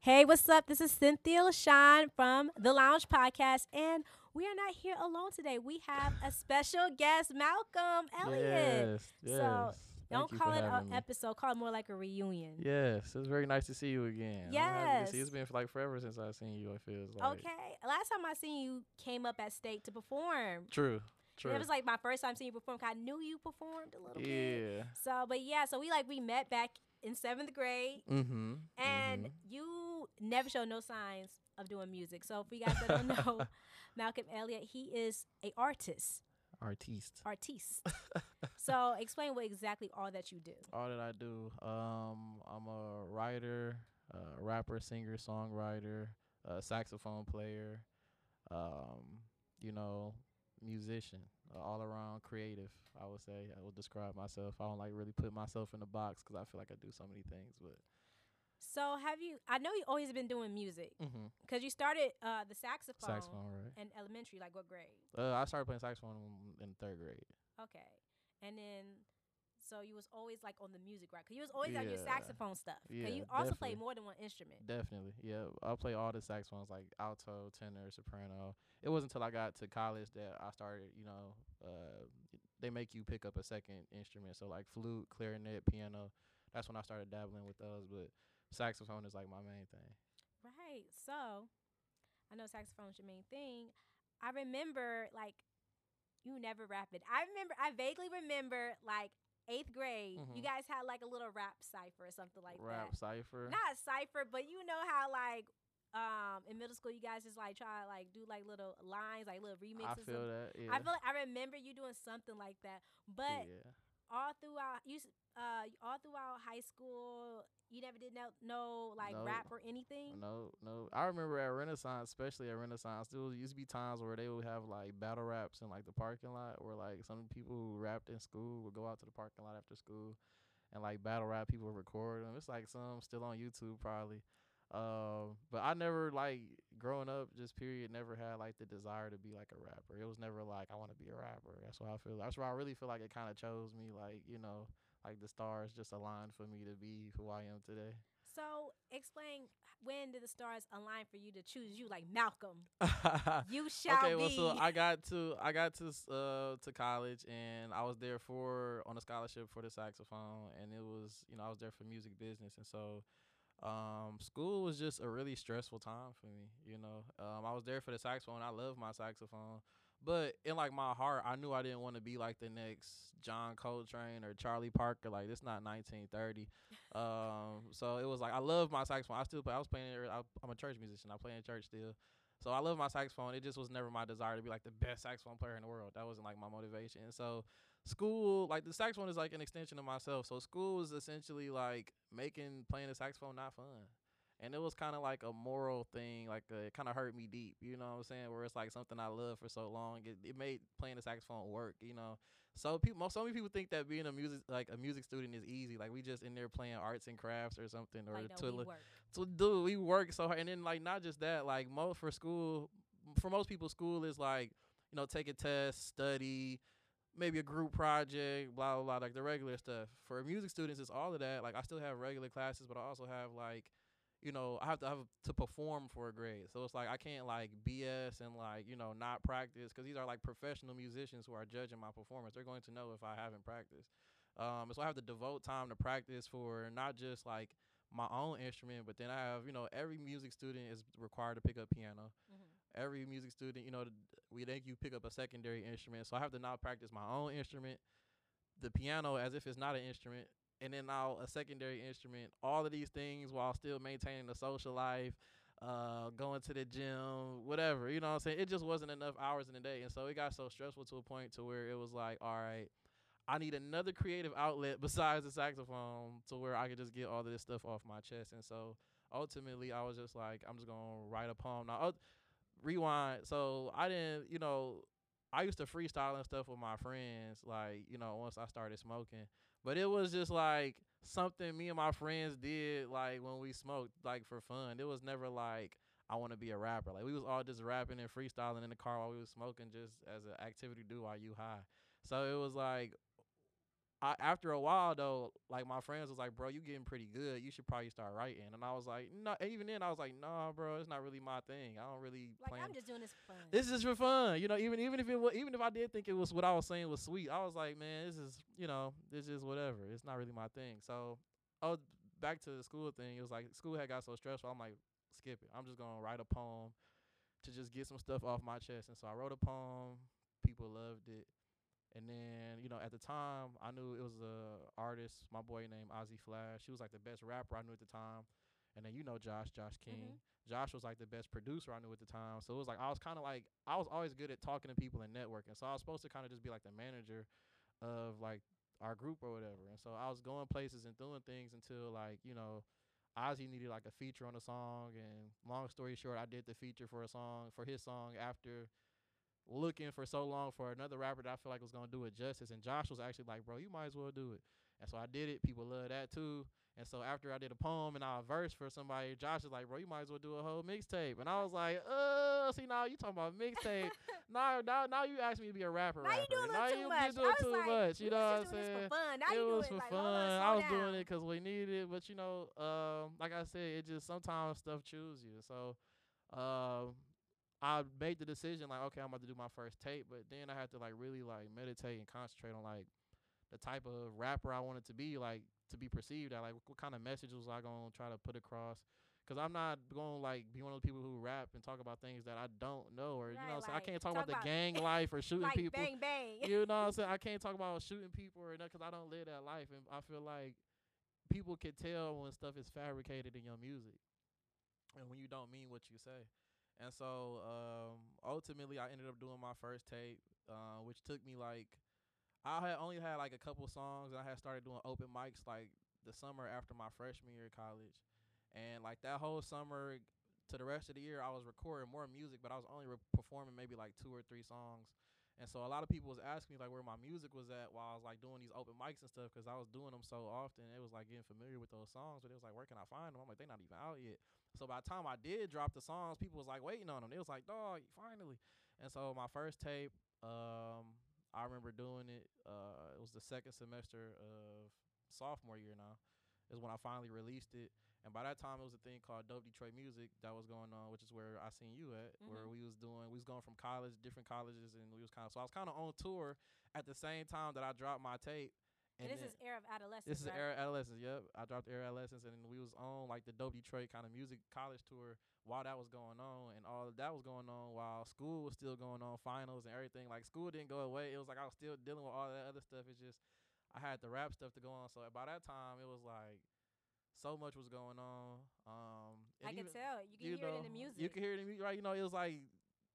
Hey, what's up? This is Cynthia LaShawn from the Lounge Podcast, and we are not here alone today. We have a special guest, Malcolm Elliott. Yes, yes. So don't call it an me. episode, call it more like a reunion. Yes, it's very nice to see you again. To see- Yes. It's been like forever since I've seen you. It feels like. Okay. Last time I seen you came up at state to perform. True. True. It was like my first time seeing you perform. 'cause I knew you performed a little bit. yeah. So, but yeah, so we like we met back in seventh grade, Mm-hmm. and you never showed no signs of doing music. So, for you guys that don't know, Malcolm Elliott, he is a artist, artiste. artiste. so, explain what exactly all that you do. All that I do. Um, I'm a writer, uh, rapper, singer, songwriter, uh, saxophone player. Um, you know, musician, all around creative. I would say I would describe myself. I don't like really put myself in a box because I feel like I do so many things. But So, have you? I know you always been doing music mm-hmm. because you started uh, the saxophone, saxophone, right? in elementary. Like what grade? Uh, I started playing saxophone in, in third grade. Okay, and then. So you was always like on the music, right? Cause you was always on your saxophone stuff. Yeah, you also play more than one instrument. Definitely, yeah. I play all the saxophones like alto, tenor, soprano. It wasn't until I got to college that I started. You know, uh, they make you pick up a second instrument, so like flute, clarinet, piano. That's when I started dabbling with those. But saxophone is like my main thing. Right. So, I know saxophone's your main thing. I remember like you never rapping. I remember. I vaguely remember like eighth grade. You Mhm. guys had like a little rap cipher or something like Rap that. Rap cipher. Not cipher, but you know how like um in middle school you guys just like try to like do like little lines, like little remixes. I feel that. Yeah. I feel like I remember you doing something like that, but yeah. all throughout you, uh, all throughout high school, you never did no, no like No. rap or anything. No, no. I remember at Renaissance, especially at Renaissance, there was- used to be times where they would have like battle raps in like the parking lot, where like some people who rapped in school would go out to the parking lot after school and like battle rap. People would record them. It's like some still on YouTube probably. Um, but I never like growing up, just period, never had like the desire to be like a rapper. It was never like I want to be a rapper. That's why I feel. That's why I really feel like it kind of chose me. Like you know, like the stars just aligned for me to be who I am today. So explain when did the stars align for you to choose you like Malcolm? You shall okay, be. well, so I got to I got to uh to college and I was there for on a scholarship for the saxophone and it was you know I was there for music business and so um school was just a really stressful time for me you know um I was there for the saxophone I love my saxophone but in like my heart I knew I didn't want to be like the next John Coltrane or Charlie Parker like it's not 1930 um so it was like I love my saxophone I still play I was playing it I- I'm a church musician I play in church still so I love my saxophone. It just was never my desire to be like the best saxophone player in the world. That wasn't like my motivation. And so school, like the saxophone is like an extension of myself. So school was essentially like making playing the saxophone not fun. And it was kind of like a moral thing, like uh, it kind of hurt me deep, you know what I'm saying? Where it's like something I love for so long, it, it made playing the saxophone work, you know. So people, so many people think that being a music like a music student is easy, like we just in there playing arts and crafts or something, or like to so dude, we work so hard, and then like not just that, like most for school, for most people, school is like you know take a test, study, maybe a group project, blah blah blah, like the regular stuff. For music students, it's all of that. Like I still have regular classes, but I also have like you know I have to have to perform for a grade. So it's like I can't like BS and like you know not practice because these are like professional musicians who are judging my performance. They're going to know if I haven't practiced. Um, so I have to devote time to practice for not just like my own instrument, but then I have, you know, every music student is required to pick up piano. Mhm. Every music student, you know, we think you pick up a secondary instrument. So I have to now practice my own instrument, the piano as if it's not an instrument, and then now a secondary instrument. All of these things while still maintaining a social life, uh, going to the gym, whatever. You know what I'm saying? It just wasn't enough hours in the day, and so it got so stressful to a point to where it was like, all right. I need another creative outlet besides the saxophone to where I could just get all of this stuff off my chest. And so ultimately, I was just like, I'm just gonna write a poem. Now, rewind. So I didn't, you know, I used to freestyle and stuff with my friends, like you know, once I started smoking. But it was just like something me and my friends did, like when we smoked, like for fun. It was never like I want to be a rapper. Like we was all just rapping and freestyling in the car while we was smoking, just as an activity to do while you high. So it was like I, after a while though, like my friends was like, "Bro, you getting pretty good. You should probably start writing." And I was like, "No." Even then, I was like, "Nah, bro, it's not really my thing. I don't really Like plan. I'm just doing this for fun. this is for fun, you know. Even even if it was, even if I did think it was what I was saying was sweet, I was like, man, this is you know, this is whatever. It's not really my thing. So, oh, back to the school thing. It was like school had got so stressful. I'm like, skip it. I'm just gonna write a poem to just get some stuff off my chest. And so I wrote a poem. People loved it. And then, you know, at the time, I knew it was a artist, my boy named Ozzy Flash. She was like the best rapper I knew at the time. And then you know Josh, Josh King. Mm-hmm. Josh was like the best producer I knew at the time. So it was like I was kind of like I was always good at talking to people and networking. So I was supposed to kind of just be like the manager of like our group or whatever. And so I was going places and doing things until like you know Ozzy needed like a feature on a song. And long story short, I did the feature for a song for his song after looking for so long for another rapper that I feel like was gonna do it justice. And Josh was actually like, bro, you might as well do it. And so I did it. People love that too. And so after I did a poem and I verse for somebody, Josh was like, bro, you might as well do a whole mixtape. And I was like, uh, see now you talking about mixtape. now, now, now you asked me to be a rapper. Now rapper. you doing now too you much. you doing I was too like, much. You know what I'm saying? for fun. Now it you was for like, fun. I was doing it because we needed it, but you know, um, like I said, it just sometimes stuff choose you. So, um, I made the decision like, okay, I'm about to do my first tape, but then I had to like really like meditate and concentrate on like the type of rapper I wanted to be, like to be perceived at, like what kind of message was I gonna try to put across. Cause I'm not gonna like be one of those people who rap and talk about things that I don't know, or you know, what I'm saying? like, I can't talk, talk about the gang life or shooting like people bang bang. you know what I'm saying? I can't talk about shooting people or nothing because I don't live that life. And I feel like people can tell when stuff is fabricated in your music and when you don't mean what you say. And so um, ultimately, I ended up doing my first tape, uh, which took me like, I had only had like a couple songs and I had started doing open mics like the summer after my freshman year of college. And like that whole summer to the rest of the year, I was recording more music, but I was only re- performing maybe like two or three songs. And so a lot of people was asking me like where my music was at while I was like doing these open mics and stuff because I was doing them so often. It was like getting familiar with those songs, but it was like where can I find them? I'm like they're not even out yet. So by the time I did drop the songs, people was like waiting on them. It was like dog, finally. And so my first tape, um, I remember doing it. Uh, it was the second semester of sophomore year now. Is when I finally released it. And by that time, it was a thing called Dope Detroit Music that was going on, which is where I seen you at, where Mhm. we was doing, we was going from college, different colleges, and we was kind of, so I was kind of on tour at the same time that I dropped my tape. And this then- is era of adolescence. this is right? Era Adolescence. Yep, I dropped Era Adolescence, and then we was on like the Dope Detroit kind of music college tour while that was going on, and all of that was going on while school was still going on, finals and everything. Like school didn't go away. It was like I was still dealing with all that other stuff. It's just I had the rap stuff to go on. So by that time, it was like so much was going on. Um, I can even- tell. You can you hear it in the music. You can hear it in the music, right? You know, it was like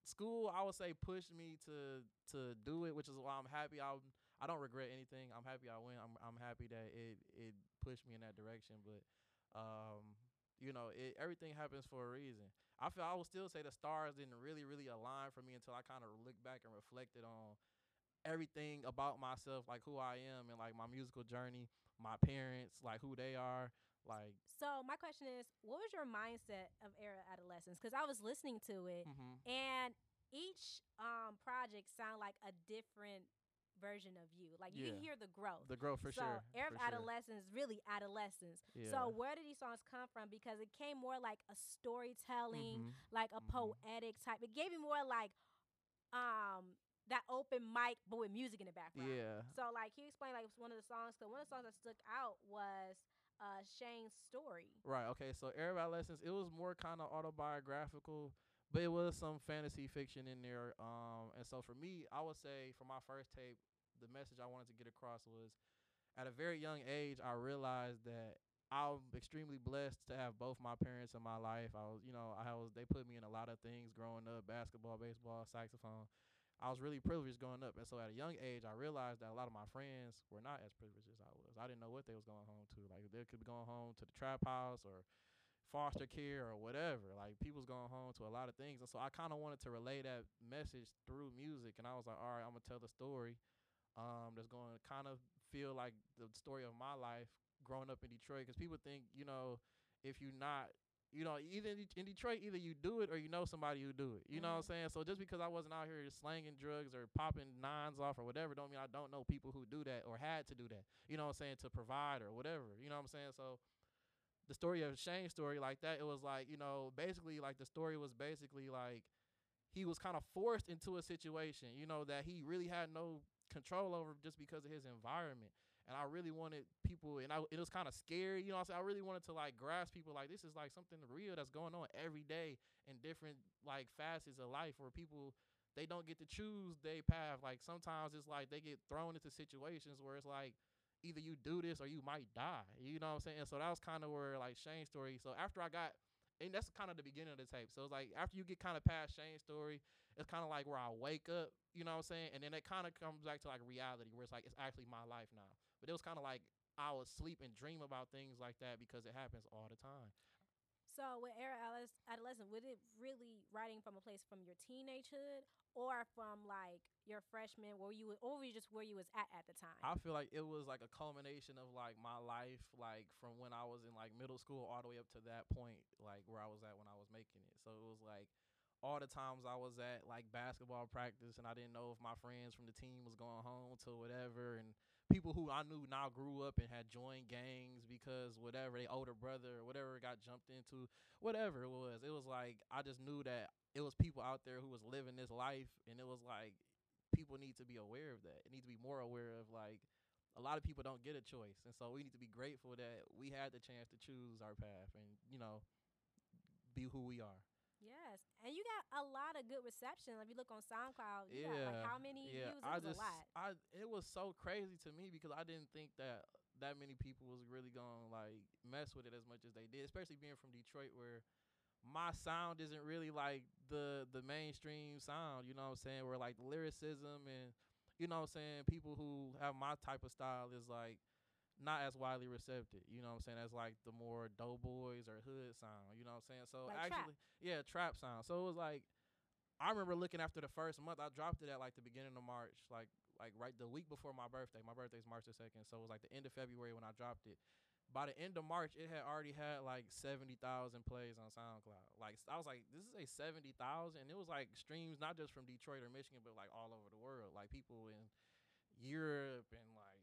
school. I would say pushed me to to do it, which is why I'm happy. I I don't regret anything. I'm happy I went. I'm I'm happy that it it pushed me in that direction. But um, you know, it everything happens for a reason. I feel I would still say the stars didn't really really align for me until I kind of looked back and reflected on everything about myself, like who I am and like my musical journey, my parents, like who they are, like. so my question is, what was your mindset of era adolescence? Because I was listening to it, mhm. and each um project sound like a different version of you. Like you hear the growth. The growth for so sure. era of for adolescence really adolescence. Yeah. So where did these songs come from? Because it came more like a storytelling, Mhm. like a Mhm. poetic type. It gave me more like um that open mic, but with music in the background. Yeah. So like he explained like one of the songs. Cause one of the songs that stuck out was uh Shane's story. Right. Okay. So Era of Adolescence, it was more kind of autobiographical, but it was some fantasy fiction in there. Um, and so for me, I would say for my first tape, the message I wanted to get across was, at a very young age, I realized that I'm extremely blessed to have both my parents in my life. I was, you know, I was they put me in a lot of things growing up: basketball, baseball, saxophone. I was really privileged growing up, and so at a young age, I realized that a lot of my friends were not as privileged as I was. I didn't know what they was going home to. Like they could be going home to the trap house or foster care or whatever. Like people's going home to a lot of things, and so I kind of wanted to relay that message through music. And I was like, all right, I'm gonna tell the story. Um, that's going to kind of feel like the story of my life growing up in Detroit, because people think, you know, if you're not You know, either in Detroit, either you do it or you know somebody who do it. You know what I'm Mhm. saying? So just because I wasn't out here slanging drugs or popping nines off or whatever, don't mean I don't know people who do that or had to do that. You know what I'm saying? To provide or whatever. You know what I'm saying? So the story of Shane's story like that, it was like, you know, basically like the story was basically like he was kind of forced into a situation, you know, that he really had no control over just because of his environment. And I really wanted people, and I, it was kind of scary, you know. saying? I really wanted to like grasp people, like this is like something real that's going on every day in different like facets of life, where people they don't get to choose their path. Like sometimes it's like they get thrown into situations where it's like either you do this or you might die. You know what I'm saying? So that was kind of where like Shane's story. So after I got and that's kind of the beginning of the tape. So it's like after you get kind of past Shane's story, it's kind of like where I wake up, you know what I'm saying? And then it kind of comes back to like reality where it's like it's actually my life now. But it was kind of like I would sleep and dream about things like that because it happens all the time. So with era Alice adolescent, was it really writing from a place from your teenagehood or from like your freshman where you were, or were you just where you was at at the time? I feel like it was like a culmination of like my life, like from when I was in like middle school all the way up to that point, like where I was at when I was making it. So it was like all the times I was at like basketball practice and I didn't know if my friends from the team was going home to whatever and people who I knew now grew up and had joined gangs because whatever they older brother or whatever got jumped into, whatever it was. It was like I just knew that it was people out there who was living this life and it was like people need to be aware of that. It need to be more aware of like a lot of people don't get a choice, and so we need to be grateful that we had the chance to choose our path and you know be who we are. Yes, and you got a lot of good reception. If you look on SoundCloud, you got yeah, like how many yeah. views? It I was just, a lot. I it was so crazy to me because I didn't think that that many people was really gonna like mess with it as much as they did, especially being from Detroit where my sound isn't really like the the mainstream sound, you know what I'm saying? Where like lyricism and you know what I'm saying, people who have my type of style is like not as widely receptive, you know what I'm saying, as like the more doughboys or hood sound, you know what I'm saying? So Like trap. actually yeah, trap sound. So it was like I remember looking after the first month, I dropped it at like the beginning of March, like like right the week before my birthday. My birthday's March the second, so it was like the end of February when I dropped it. By the end of March, it had already had like seventy thousand plays on SoundCloud. Like I was like, this is a seventy thousand. And it was like streams not just from Detroit or Michigan, but like all over the world. Like people in Europe and like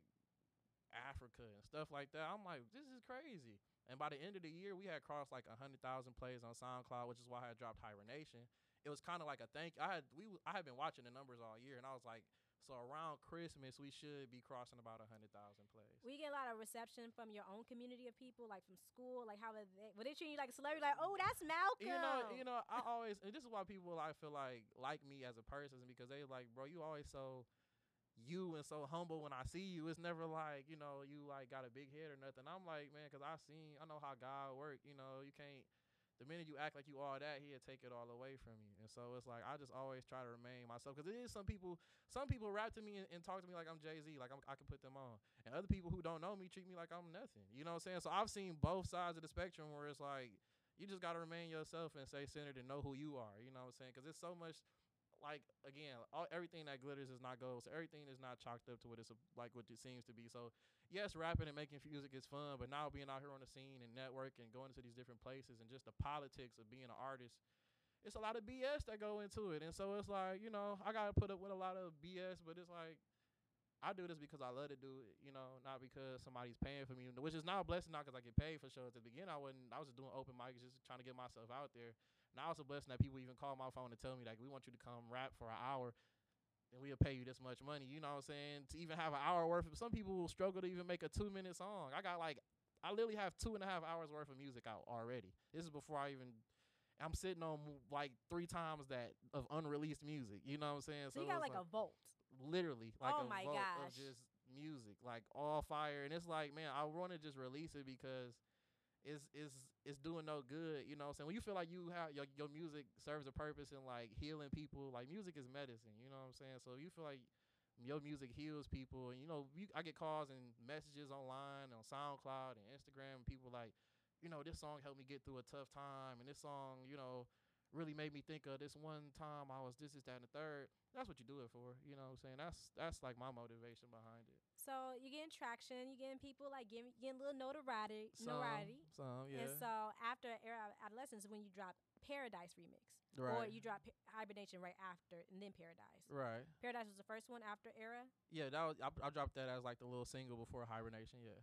Africa and stuff like that. I'm like, this is crazy. And by the end of the year, we had crossed like hundred thousand plays on SoundCloud, which is why I had dropped Hibernation. It was kind of like a thank. I had we I had been watching the numbers all year, and I was like, so around Christmas we should be crossing about hundred thousand plays. We get a lot of reception from your own community of people, like from school, like how were they, were they treating you like a celebrity? Like, oh, that's Malcolm. you know, you know, I always, and this is why people I feel like like me as a person because they like, bro, you always so you and so humble when I see you. It's never like you know you like got a big head or nothing. I'm like, man, because I seen, I know how God work. You know, you can't. The minute you act like you all that, he'll take it all away from you. And so it's like I just always try to remain myself because it is some people. Some people rap to me and, and talk to me like I'm Jay Z, like I'm, I can put them on, and other people who don't know me treat me like I'm nothing. You know what I'm saying? So I've seen both sides of the spectrum where it's like you just gotta remain yourself and stay centered and know who you are. You know what I'm saying? Because it's so much. Like again, all, everything that glitters is not gold. So everything is not chalked up to what it's like what it seems to be. So yes, rapping and making music is fun, but now being out here on the scene and networking and going to these different places and just the politics of being an artist, it's a lot of BS that go into it. And so it's like you know I gotta put up with a lot of BS, but it's like I do this because I love to do it, you know, not because somebody's paying for me, which is not a blessing, not because I get paid for shows. At the beginning, I wasn't. I was just doing open mics, just trying to get myself out there. Now it's a blessing that people even call my phone and tell me like, we want you to come rap for an hour, and we'll pay you this much money. You know what I'm saying? To even have an hour worth of. Some people will struggle to even make a two minute song. I got like, I literally have two and a half hours worth of music out already. This is before I even. I'm sitting on like three times that of unreleased music. You know what I'm saying? So you got it's like, a vault. literally like Oh a my vault gosh. of just music, like all fire. And it's like, man, I want to just release it because it's it's it's doing no good. You know what I'm saying? When you feel like you have your your music serves a purpose in like healing people, like music is medicine. You know what I'm saying? So you feel like your music heals people, and you know, you, I get calls and messages online on SoundCloud and Instagram, and people like, you know, this song helped me get through a tough time, and this song, you know, really made me think of this one time I was this, this, that, and the third. That's what you do it for. You know what I'm saying? That's that's like my motivation behind it. So you're getting traction, you're getting people like getting getting a little notoriety, Some, notoriety. some, yeah. And so after era of adolescence, when you drop Paradise remix, or you drop Hi- Hibernation right after, and then Paradise. right. Paradise was the first one after era. Yeah, that was I, I dropped that as like the little single before hibernation. Yeah.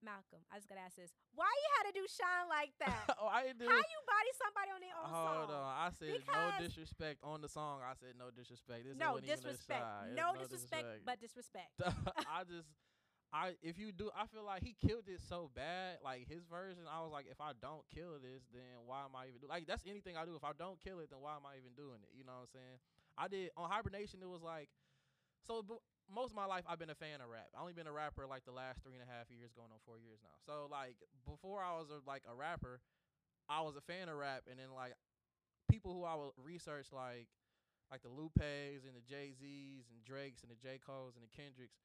Malcolm, I just gotta ask this: Why you had to do Shine like that? oh, I didn't do. How you body somebody on their own Hold song? on, I said Because- no disrespect on the song. I said no disrespect. This no wasn't even a disrespect. It's No, disrespect, but disrespect. I just, I if you do, I feel like he killed it so bad. Like his version, I was like, if I don't kill this, then why am I even doing? Like that's anything I do. If I don't kill it, then why am I even doing it? You know what I'm saying? I did on hibernation. It was like, so most of my life I've been a fan of rap. I only been a rapper like the last three and a half years, going on four years now. So like before I was a, like a rapper, I was a fan of rap, and then like people who I would research like like the Lupes and the Jay Z's and Drakes and the J Cole's and the Kendricks.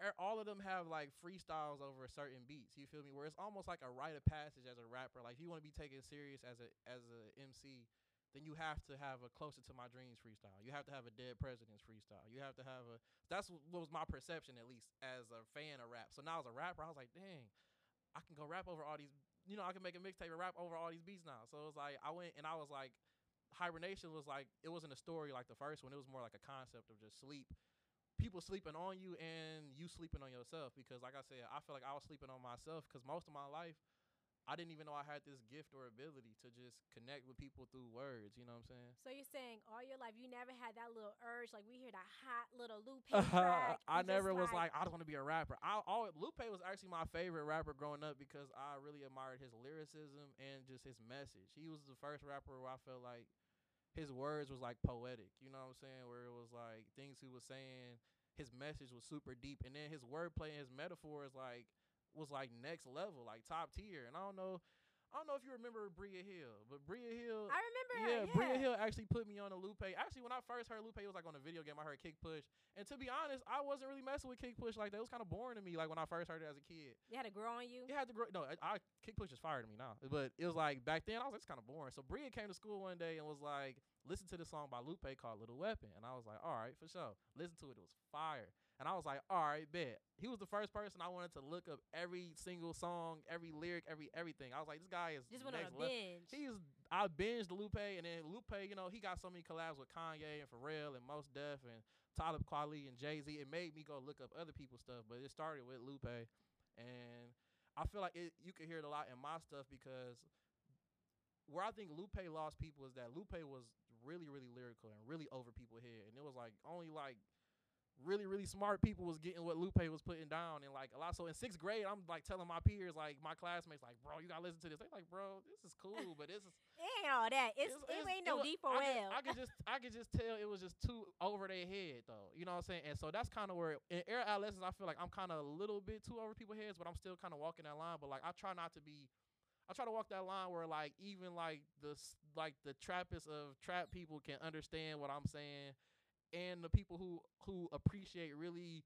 Er, All of them have like freestyles over certain beats. You feel me? Where it's almost like a rite of passage as a rapper. Like if you want to be taken serious as a as a MC, then you have to have a closer to my dreams freestyle. You have to have a dead presidents freestyle. You have to have a. That's what was my perception at least as a fan of rap. So now as a rapper, I was like, dang, I can go rap over all these. You know, I can make a mixtape and rap over all these beats now. So it was like I went and I was like, hibernation was like it wasn't a story like the first one. It was more like a concept of just sleep. People sleeping on you and you sleeping on yourself because, like I said, I feel like I was sleeping on myself because most of my life, I didn't even know I had this gift or ability to just connect with people through words. You know what I'm saying? So you're saying all your life you never had that little urge, like we hear that hot little Lupe track. I never was like, like, I just want to be a rapper. I always, Lupe was actually my favorite rapper growing up because I really admired his lyricism and just his message. He was the first rapper where I felt like his words was like poetic. You know what I'm saying? Where it was like things he was saying, his message was super deep, and then his wordplay and his metaphors like was like next level, like top tier. And I don't know. I don't know if you remember Bria Hill, but Bria Hill, I remember yeah, her. Yeah, Bria Hill actually put me on a Lupe. Actually, when I first heard Lupe, it was like on a video game. I heard Kick Push, and to be honest, I wasn't really messing with Kick Push like that. It was kind of boring to me. Like when I first heard it as a kid, You had to grow on you. it had to grow. No, I, I Kick Push is fire to me now, but it was like back then I was like, it's kind of boring. So Bria came to school one day and was like, listen to this song by Lupe called Little Weapon, and I was like, all right, for sure. Listen to it. It was fire. And I was like, all right, bet. He was the first person I wanted to look up every single song, every lyric, every everything. I was like, this guy is Just went on next a level. binge. He's I binged Lupe and then Lupe, you know, he got so many collabs with Kanye and Pharrell and Mos Def and Talib Kweli and Jay Z. It made me go look up other people's stuff, but it started with Lupe, and I feel like it, you can hear it a lot in my stuff because where I think Lupe lost people is that Lupe was really, really lyrical and really over people's head, and it was like only like really, really smart people was getting what Lupe was putting down, and like a lot. So in sixth grade, I'm like telling my peers, like my classmates, like, bro, you gotta listen to this. They like, bro, this is cool, but this is it ain't all that. It's, it ain't no D could- L. I could just I could just tell it was just too over their head though. You know what I'm saying? And so that's kind of where in era adolescence I feel like I'm kind of a little bit too over people's heads, but I'm still kind of walking that line. But like I try not to be. I try to walk that line where like even like the like the trappist of trap people can understand what I'm saying, and the people who who appreciate really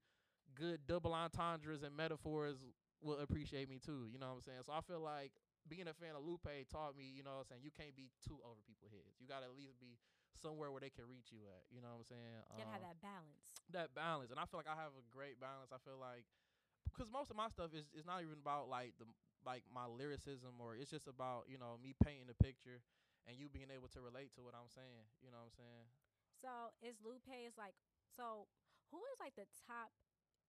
good double entendres and metaphors will appreciate me too. You know what I'm saying? So I feel like being a fan of Lupe taught me, you know what I'm saying, you can't be too over people's heads. You gotta at least be somewhere where they can reach you at. You know what I'm saying? you gotta have Um, that balance. that balance. And I feel like I have a great balance. I feel like because most of my stuff is is not even about like the like my lyricism or it's just about, you know, me painting a picture and you being able to relate to what I'm saying. You know what I'm saying? So is Lupe is like so who is like the top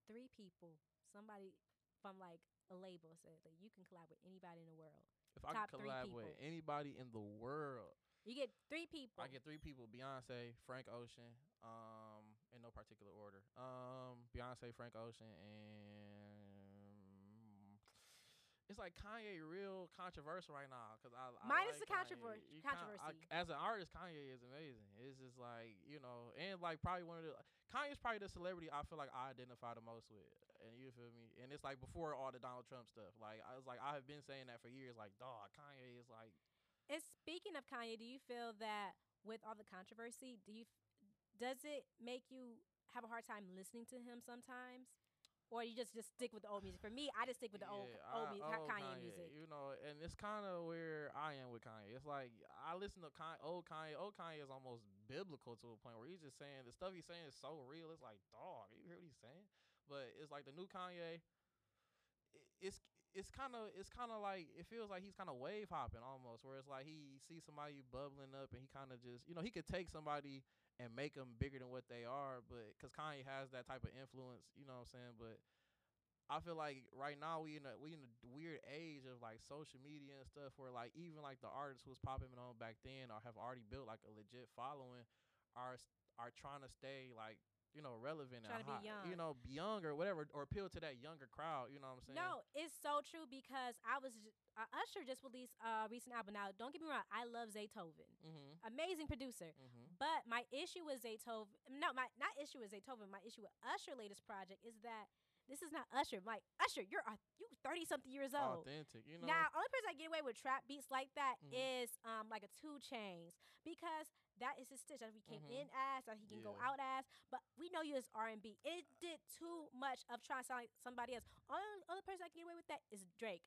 three people somebody from like a label said that you can collab with anybody in the world. If I Top could three collab with anybody in the world, You get three people. I get three people: Beyonce, Frank Ocean, um, in no particular order. Um, Beyonce, Frank Ocean, and it's like Kanye real controversial right now because I, I Minus like the controvers- Kanye. You kinda- I- controversy. as an artist, Kanye is amazing. It's just like you know, and like probably one of the Kanye's probably the celebrity I feel like I identify the most with, and you feel me. And it's like before all the Donald Trump stuff. Like I was like I have been saying that for years. Like dog, Kanye is like And speaking of Kanye, do you feel that with all the controversy, do you f- does it make you have a hard time listening to him sometimes? Or you just just stick with the old music. For me, I just stick with the old Yeah, old, I- mu- old oh, Kanye, music. You know, and it's kind of where I am with Kanye. It's like I listen to Kanye, old Kanye. Old Kanye is almost biblical to a point where he's just saying the stuff he's saying is so real. It's like, dog, you hear what he's saying? But it's like the new Kanye. It's it's kind of it's kind of like it feels like he's kind of wave hopping almost, where it's like he sees somebody bubbling up and he kind of just you know he could take somebody and make them bigger than what they are, but because Kanye has that type of influence, you know what I'm saying, but. I feel like right now we in a we in a weird age of like social media and stuff where like even like the artists who was popping on back then or have already built like a legit following are are trying to stay like you know relevant Trying and to be hot, young. you know be young or whatever or appeal to that younger crowd you know what I'm saying No, it's so true because I was j- uh, Usher just released a recent album. Now, don't get me wrong, I love Zaytoven, mhm amazing producer. mhm But my issue with Zaytoven, no, my not issue with Zaytoven. My issue with Usher latest project is that this is not Usher. Like Usher, you're you thirty something years old. authentic you know Now, only person I get away with trap beats like that Mhm. is um like a 2 Chainz because that is his stitch. That he came Mhm. in as, that he can go out as. But we know you as R and B. It did too much of trying to sound like somebody else. Only other person I can get away with that is Drake.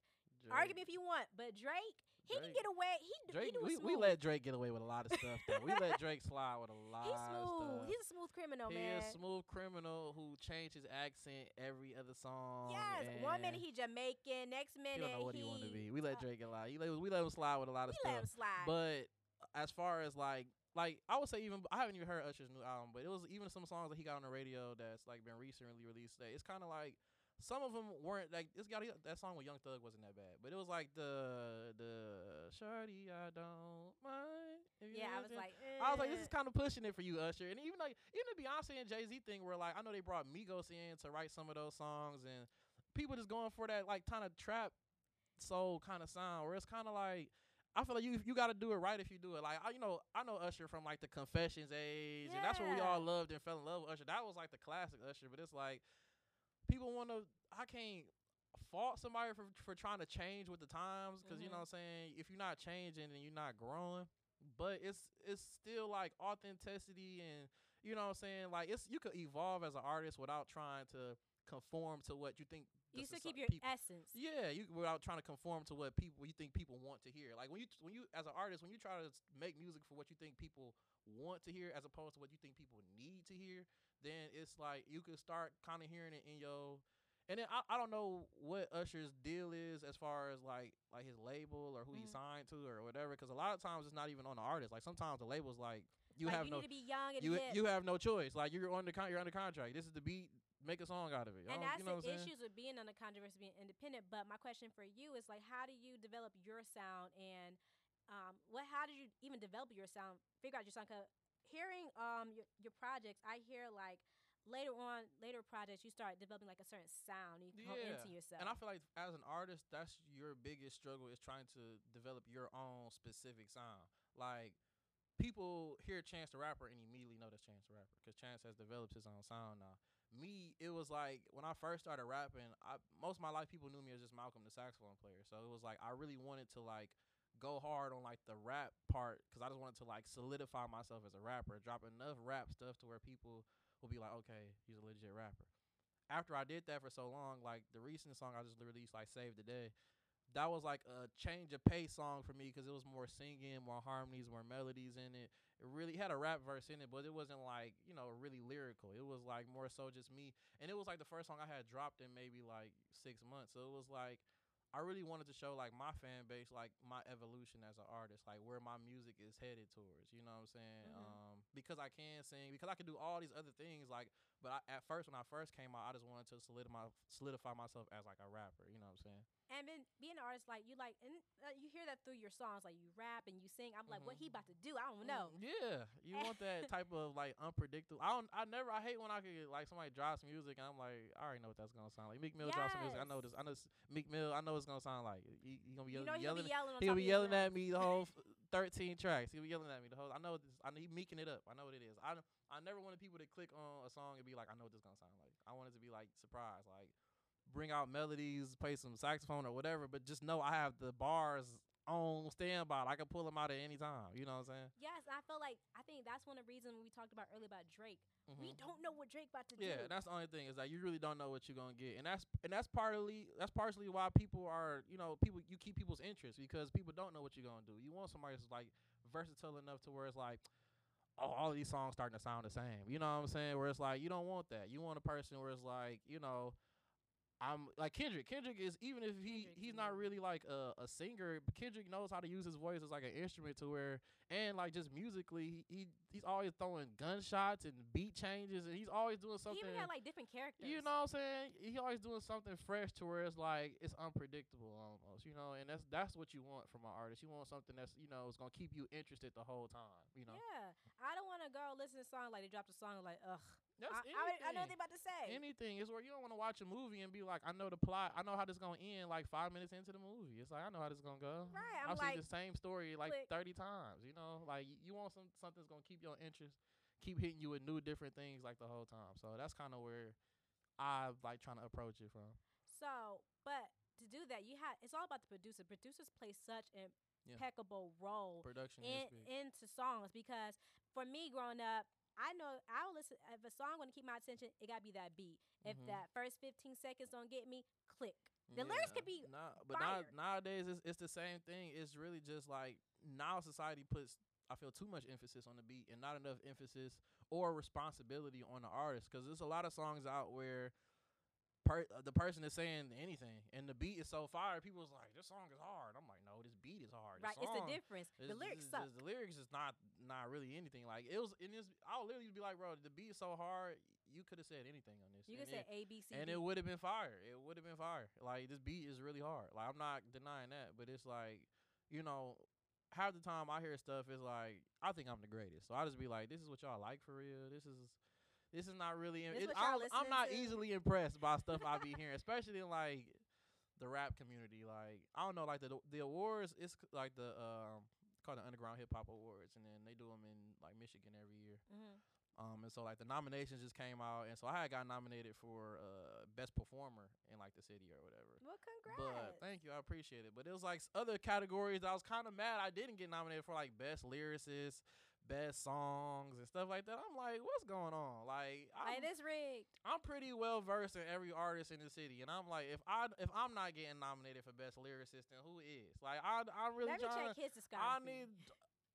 Argue me if you want, but Drake, he can get away. He, d- he Drake, we, we let Drake get away with a lot of stuff. Though. we let Drake slide with a lot He's of smooth. stuff. He's a smooth criminal, he man. is a smooth criminal who changed his accent every other song. Yes, one minute he Jamaican, next he minute don't know what he, he want to be. We let uh, Drake get a lot. We let him slide with a lot of We stuff. slide. But as far as like like I would say even I haven't even heard Usher's new album, but it was even some songs that he got on the radio that's like been recently released. That it's kind of like some of them weren't like this guy that song with Young Thug wasn't that bad, but it was like the the Shorty I don't mind. yeah, I was like, I was like, this eh. is kind of pushing it for you, Usher. And even like even the Beyonce and Jay Z thing, where like I know they brought Migos in to write some of those songs, and people just going for that like kind of trap soul kind of sound, where it's kind of like. I feel like you you got to do it right if you do it. Like I, you know, I know Usher from like the Confessions age, and that's what we all loved and fell in love with Usher. That was like the classic Usher. But it's like people want to. I can't fault somebody for for trying to change with the times because you Mhm. know what I'm saying. If you're not changing and you're not growing, but it's it's still like authenticity and you know what I'm saying. Like it's you could evolve as an artist without trying to conform to what you think. You still soci- keep your peop- essence. yeah, you without trying to conform to what people you think people want to hear. Like when you when you as an artist when you try to make music for what you think people want to hear as opposed to what you think people need to hear, then it's like you can start kind of hearing it in your. And then I, I don't know what Usher's deal is as far as like like his label or who he Mhm. signed to or whatever. Because a lot of times it's not even on the artist. Like sometimes the label's like you like, have you no need to be young and you hip. you have no choice. Like you're on the con- you're under contract. This is the beat. Make a song out of it. and that's you know the issues with being under controversy, being independent. But my question for you is like, how do you develop your sound, and um, what? How did you even develop your sound? Figure out your sound. Cause hearing um your your projects, I hear like later on, later projects, you start developing like a certain sound. You come Yeah. into yourself. And I feel like as an artist, that's your biggest struggle is trying to develop your own specific sound. Like people hear Chance the Rapper and immediately know that's Chance the Rapper because Chance has developed his own sound now. Me, it was like when I first started rapping, I most of my life people knew me as just Malcolm the saxophone player. So it was like I really wanted to like go hard on like the rap part because I just wanted to like solidify myself as a rapper, drop enough rap stuff to where people will be like, okay, he's a legit rapper after I did that for so long, like the recent song I just released, like Save the Day, that was like a change of pace song for me because it was more singing, more harmonies, more melodies in it. It really had a rap verse in it, but it wasn't like, you know, really lyrical. It was like more so just me. And it was like the first song I had dropped in maybe like six months. So it was like, I really wanted to show like my fan base, like my evolution as an artist, like where my music is headed towards. You know what I'm saying? Mhm. Um, because I can sing, because I can do all these other things. Like, but I, at first when I first came out, I just wanted to solidify solidify myself as like a rapper. You know what I'm saying? and then being an artist, like you like, and uh, you hear that through your songs, like you rap and you sing. I'm like, what he Mhm. about to do? I don't know. Mm, Yeah, you want that type of like unpredictable. I don't. I never. I hate when I could like somebody drops music and I'm like, I already know what that's gonna sound like. Meek Mill drops some music. I know this. I know this, Meek Mill. I know it's gonna sound like. He, he gonna be You yelling. know he'll yelling be yelling. He'll be yelling at me the whole 13 tracks. He'll be yelling at me the whole. I know this. I need meeking it up. I know what it is. I I never wanted people to click on a song and be like, I know what this gonna sound like. I wanted to be like surprised, like bring out melodies, play some saxophone or whatever, but just know I have the bars on standby. I can pull him out at any time. You know what I'm saying? Yes, I feel like I think that's one of the reasons we talked about earlier about Drake. We Mhm. don't know what Drake about to Yeah, do. that's the only thing is that you really don't know what you're gonna get, and that's and that's partly that's partially why people are you know people you keep people's interest because people don't know what you're gonna do. You want somebody that's like versatile enough to where it's like, oh, all of these songs starting to sound the same. You know what I'm saying? Where it's like you don't want that. You want a person where it's like you know. I'm like Kendrick. Kendrick is even if he Kendrick's he's not really like a, a singer, but Kendrick knows how to use his voice as like an instrument to where and like just musically he, he he's always throwing gunshots and beat changes and he's always doing something. he even got like different characters. you know what I'm saying? He always doing something fresh to where it's like it's unpredictable almost, you know, and that's that's what you want from an artist. You want something that's you know is gonna keep you interested the whole time, you know. Yeah, I don't want to go listen to a song like they dropped a song like ugh. That's I, I, I know what they about to say. anything. It's where you don't want to watch a movie and be like, I know the plot, I know how this gonna end. Like five minutes into the movie, it's like I know how this gonna go. Right, I'm I've like, seen the same story like click. thirty times. You know, like you want some something's gonna keep your interest, keep hitting you with new different things like the whole time. So that's kind of where I like trying to approach it from. So, but to do that, you have it's all about the producer. Producers play such an Yeah. impeccable role Production in, into songs because for me growing up, I know I'll listen if a song want to keep my attention, it gotta be that beat. If Mhm. that first fifteen seconds don't get me, click. The lyrics could be nah, but now, nowadays it's, it's the same thing. It's really just like now society puts I feel too much emphasis on the beat and not enough emphasis or responsibility on the artist because there's a lot of songs out where per, the person is saying anything and the beat is so fire. People's like this song is hard. I'm like no, this beat is hard. right. The It's the song difference. The lyrics is- suck. The lyrics is not not really anything. Like it was in this. I'll literally be like, bro, the beat is so hard. You could have said anything on this. You and can say it- A B C. and D. it would have been fire. It would have been fire. Like this beat is really hard. Like I'm not denying that, but it's like, you know, half the time I hear stuff is like I think I'm the greatest. So I just be like, this is what y'all like for real. This is this is not really. It, what I y'all don't- I'm not to? easily impressed by stuff I be hearing, especially in like the rap community. Like I don't know, like the the awards. It's like the um called the Underground Hip Hop Awards, and then they do them in like Michigan every year. Mhm. Um, and so like the nominations just came out, and so I got nominated for uh best performer in like the city or whatever. Well, congrats. But thank you, I appreciate it. But it was like other categories I was kind of mad I didn't get nominated for, like best lyricist, best songs, and stuff like that. I'm like, what's going on? Like, I'm, Like, rigged. I'm pretty well versed in every artist in the city, and I'm like, if I if I'm not getting nominated for best lyricist, then who is? Like, I I'm really Let me check his I discography. need.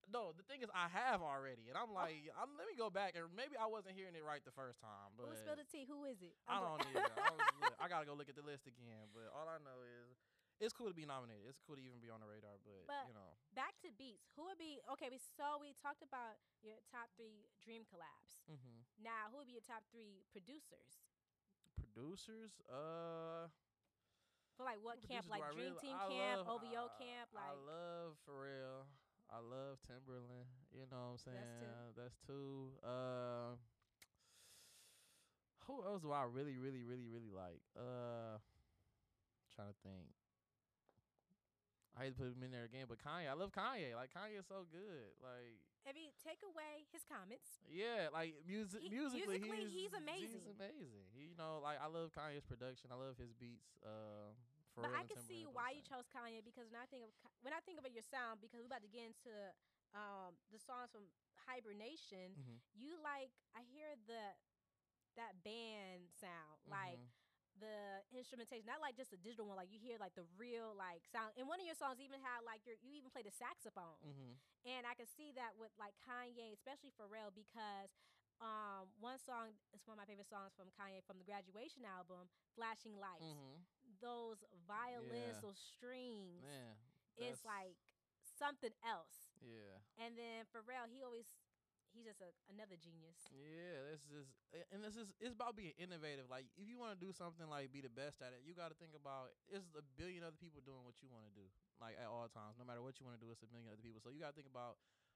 No, the thing is, I have already, and I'm like, I'm, let me go back, and maybe I wasn't hearing it right the first time, but Who spilled the tea? Who is it? I I'm don't playing. need it. I, was- look, I gotta go look at the list again. But all I know is it's cool to be nominated. It's cool to even be on the radar. But, But- you know, Back to beats. Who would be okay? We so we talked about your top three dream collabs. hmm Now, who would be your top three producers? producers. Uh, For like what camp? Like I Dream really- Team I camp, love- OVO uh, camp. I Like love Pharrell. I love Timbaland. You know what I'm saying? That's two. That's two. Uh, who else do I really, really, really, really like? Uh, trying to think. I hate to put him in there again, but Kanye. I love Kanye. Like Kanye is so good. Like if you take away his comments, Yeah, like music, He- musically, musically, he's, he's amazing. He's amazing. He, you know, like I love Kanye's production. I love his beats. Um, but I can see why you chose Kanye because when I think of when I think about your sound, because we're about to get into um the songs from Hibernation, Mhm, you like I hear the that band sound like mhm. The instrumentation, not like just a digital one. Like you hear like the real like sound. And one of your songs even had like your you even played the saxophone, Mhm. and I can see that with like Kanye, especially Pharrell, because um one song is one of my favorite songs from Kanye from the Graduation album, "Flashing Lights." Mhm. Those violins, Yeah. those strings, Man, it's like something else. yeah, And then Pharrell, he always he's just a, another genius. yeah. This is, and this is it's about being innovative. Like if you want to do something like be the best at it, you got to think about it's a billion other people doing what you want to do. Like at all times, no matter what you want to do, it's a million other people. So you got to think about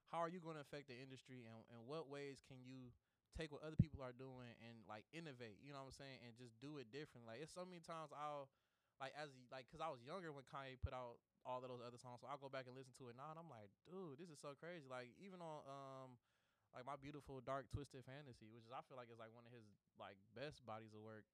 how are you going to affect the industry and and what ways can you take what other people are doing and like innovate. You know what I'm saying? And just do it different. Like it's so many times I'll like as like because I was younger when Kanye put out all of those other songs, so I'll go back and listen to it now, and I'm like, dude, this is so crazy. Like even on um like my beautiful dark twisted fantasy, which is I feel like is like one of his like best bodies of work.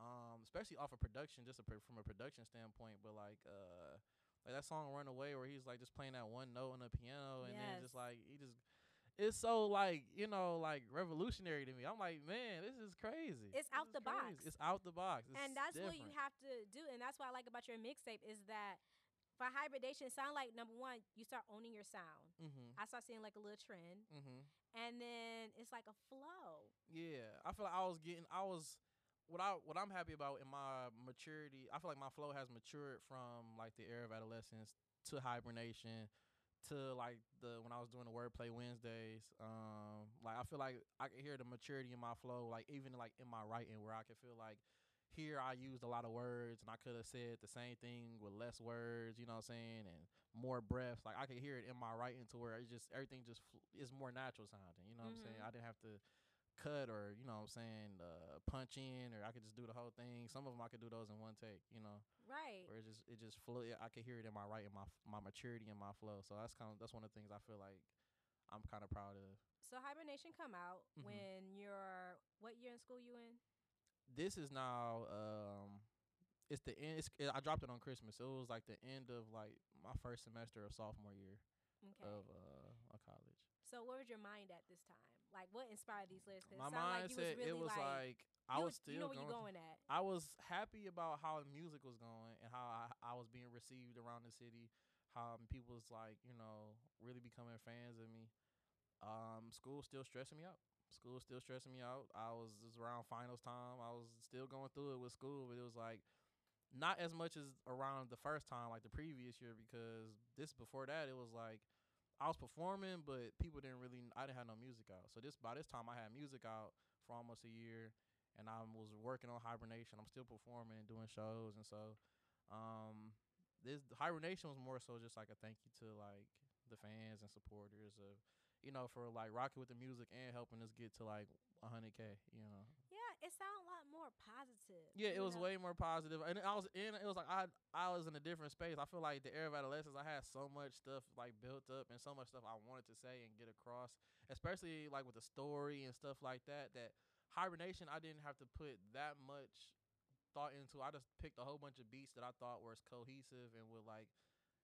Um, especially off of production, just a, from a production standpoint, but like uh like that song "Runaway" where he's like just playing that one note on the piano, and then just like he just. It's so like you know like revolutionary to me. I'm like, man, this is crazy. It's This out the crazy. box. It's out the box. It's and that's what you have to do and that's what i like about your mixtape is that for hibernation it sound like number one you start owning your sound Mhm. i start seeing like a little trend Mhm. and then it's like a flow Yeah, I feel like I was getting. I was. What I what I'm happy about in my maturity, I feel like my flow has matured from like the era of adolescence to hibernation to like the when I was doing the wordplay Wednesdays. Um, like I feel like I can hear the maturity in my flow, like even like in my writing, where I can feel like here I used a lot of words and I could have said the same thing with less words, you know what I'm saying, and more breaths. Like I could hear it in my writing to where it's just everything just fl- is more natural sounding. You know what I'm saying? Mhm. I didn't have to cut or you know what I'm saying uh, punch in or I could just do the whole thing. Some of them I could do those in one take. You know, right where it just it just flow. I could hear it in my writing, my my maturity and my flow. So that's kind of that's one of the things I feel like I'm kind of proud of. so hibernation come out Mhm. when you're what year in school you in This is now um it's the end. It's, I dropped it on Christmas. It was like the end of like my first semester of sophomore year okay of uh of college. so where was your mind at this time like what inspired these lyrics it My sound like you was mindset really it was like, like, I you, was still you know where going you're going at I was happy about how the music was going and how I, I was being received around the city. How people was like, you know, really becoming fans of me. Um, school still stressing me out. School still stressing me out. I was was around finals time. I was still going through it with school, but it was like not as much as around the first time, like the previous year, because this before that it was like I was performing, but people didn't really. I didn't have no music out. So this by this time I had music out for almost a year, and I was working on hibernation. I'm still performing and doing shows, and so um, this hibernation was more so just like a thank you to like the fans and supporters of you know for like rocking with the music and helping us get to like 100k. You know. yeah it sound a lot more positive Yeah, it was know? way more positive. and I was in. It was like I I was in a different space. I feel like the era of adolescence, I had so much stuff like built up, and so much stuff I wanted to say and get across, especially like with the story and stuff like that. That hibernation, I didn't have to put that much thought into. I just picked a whole bunch of beats that I thought were cohesive and would like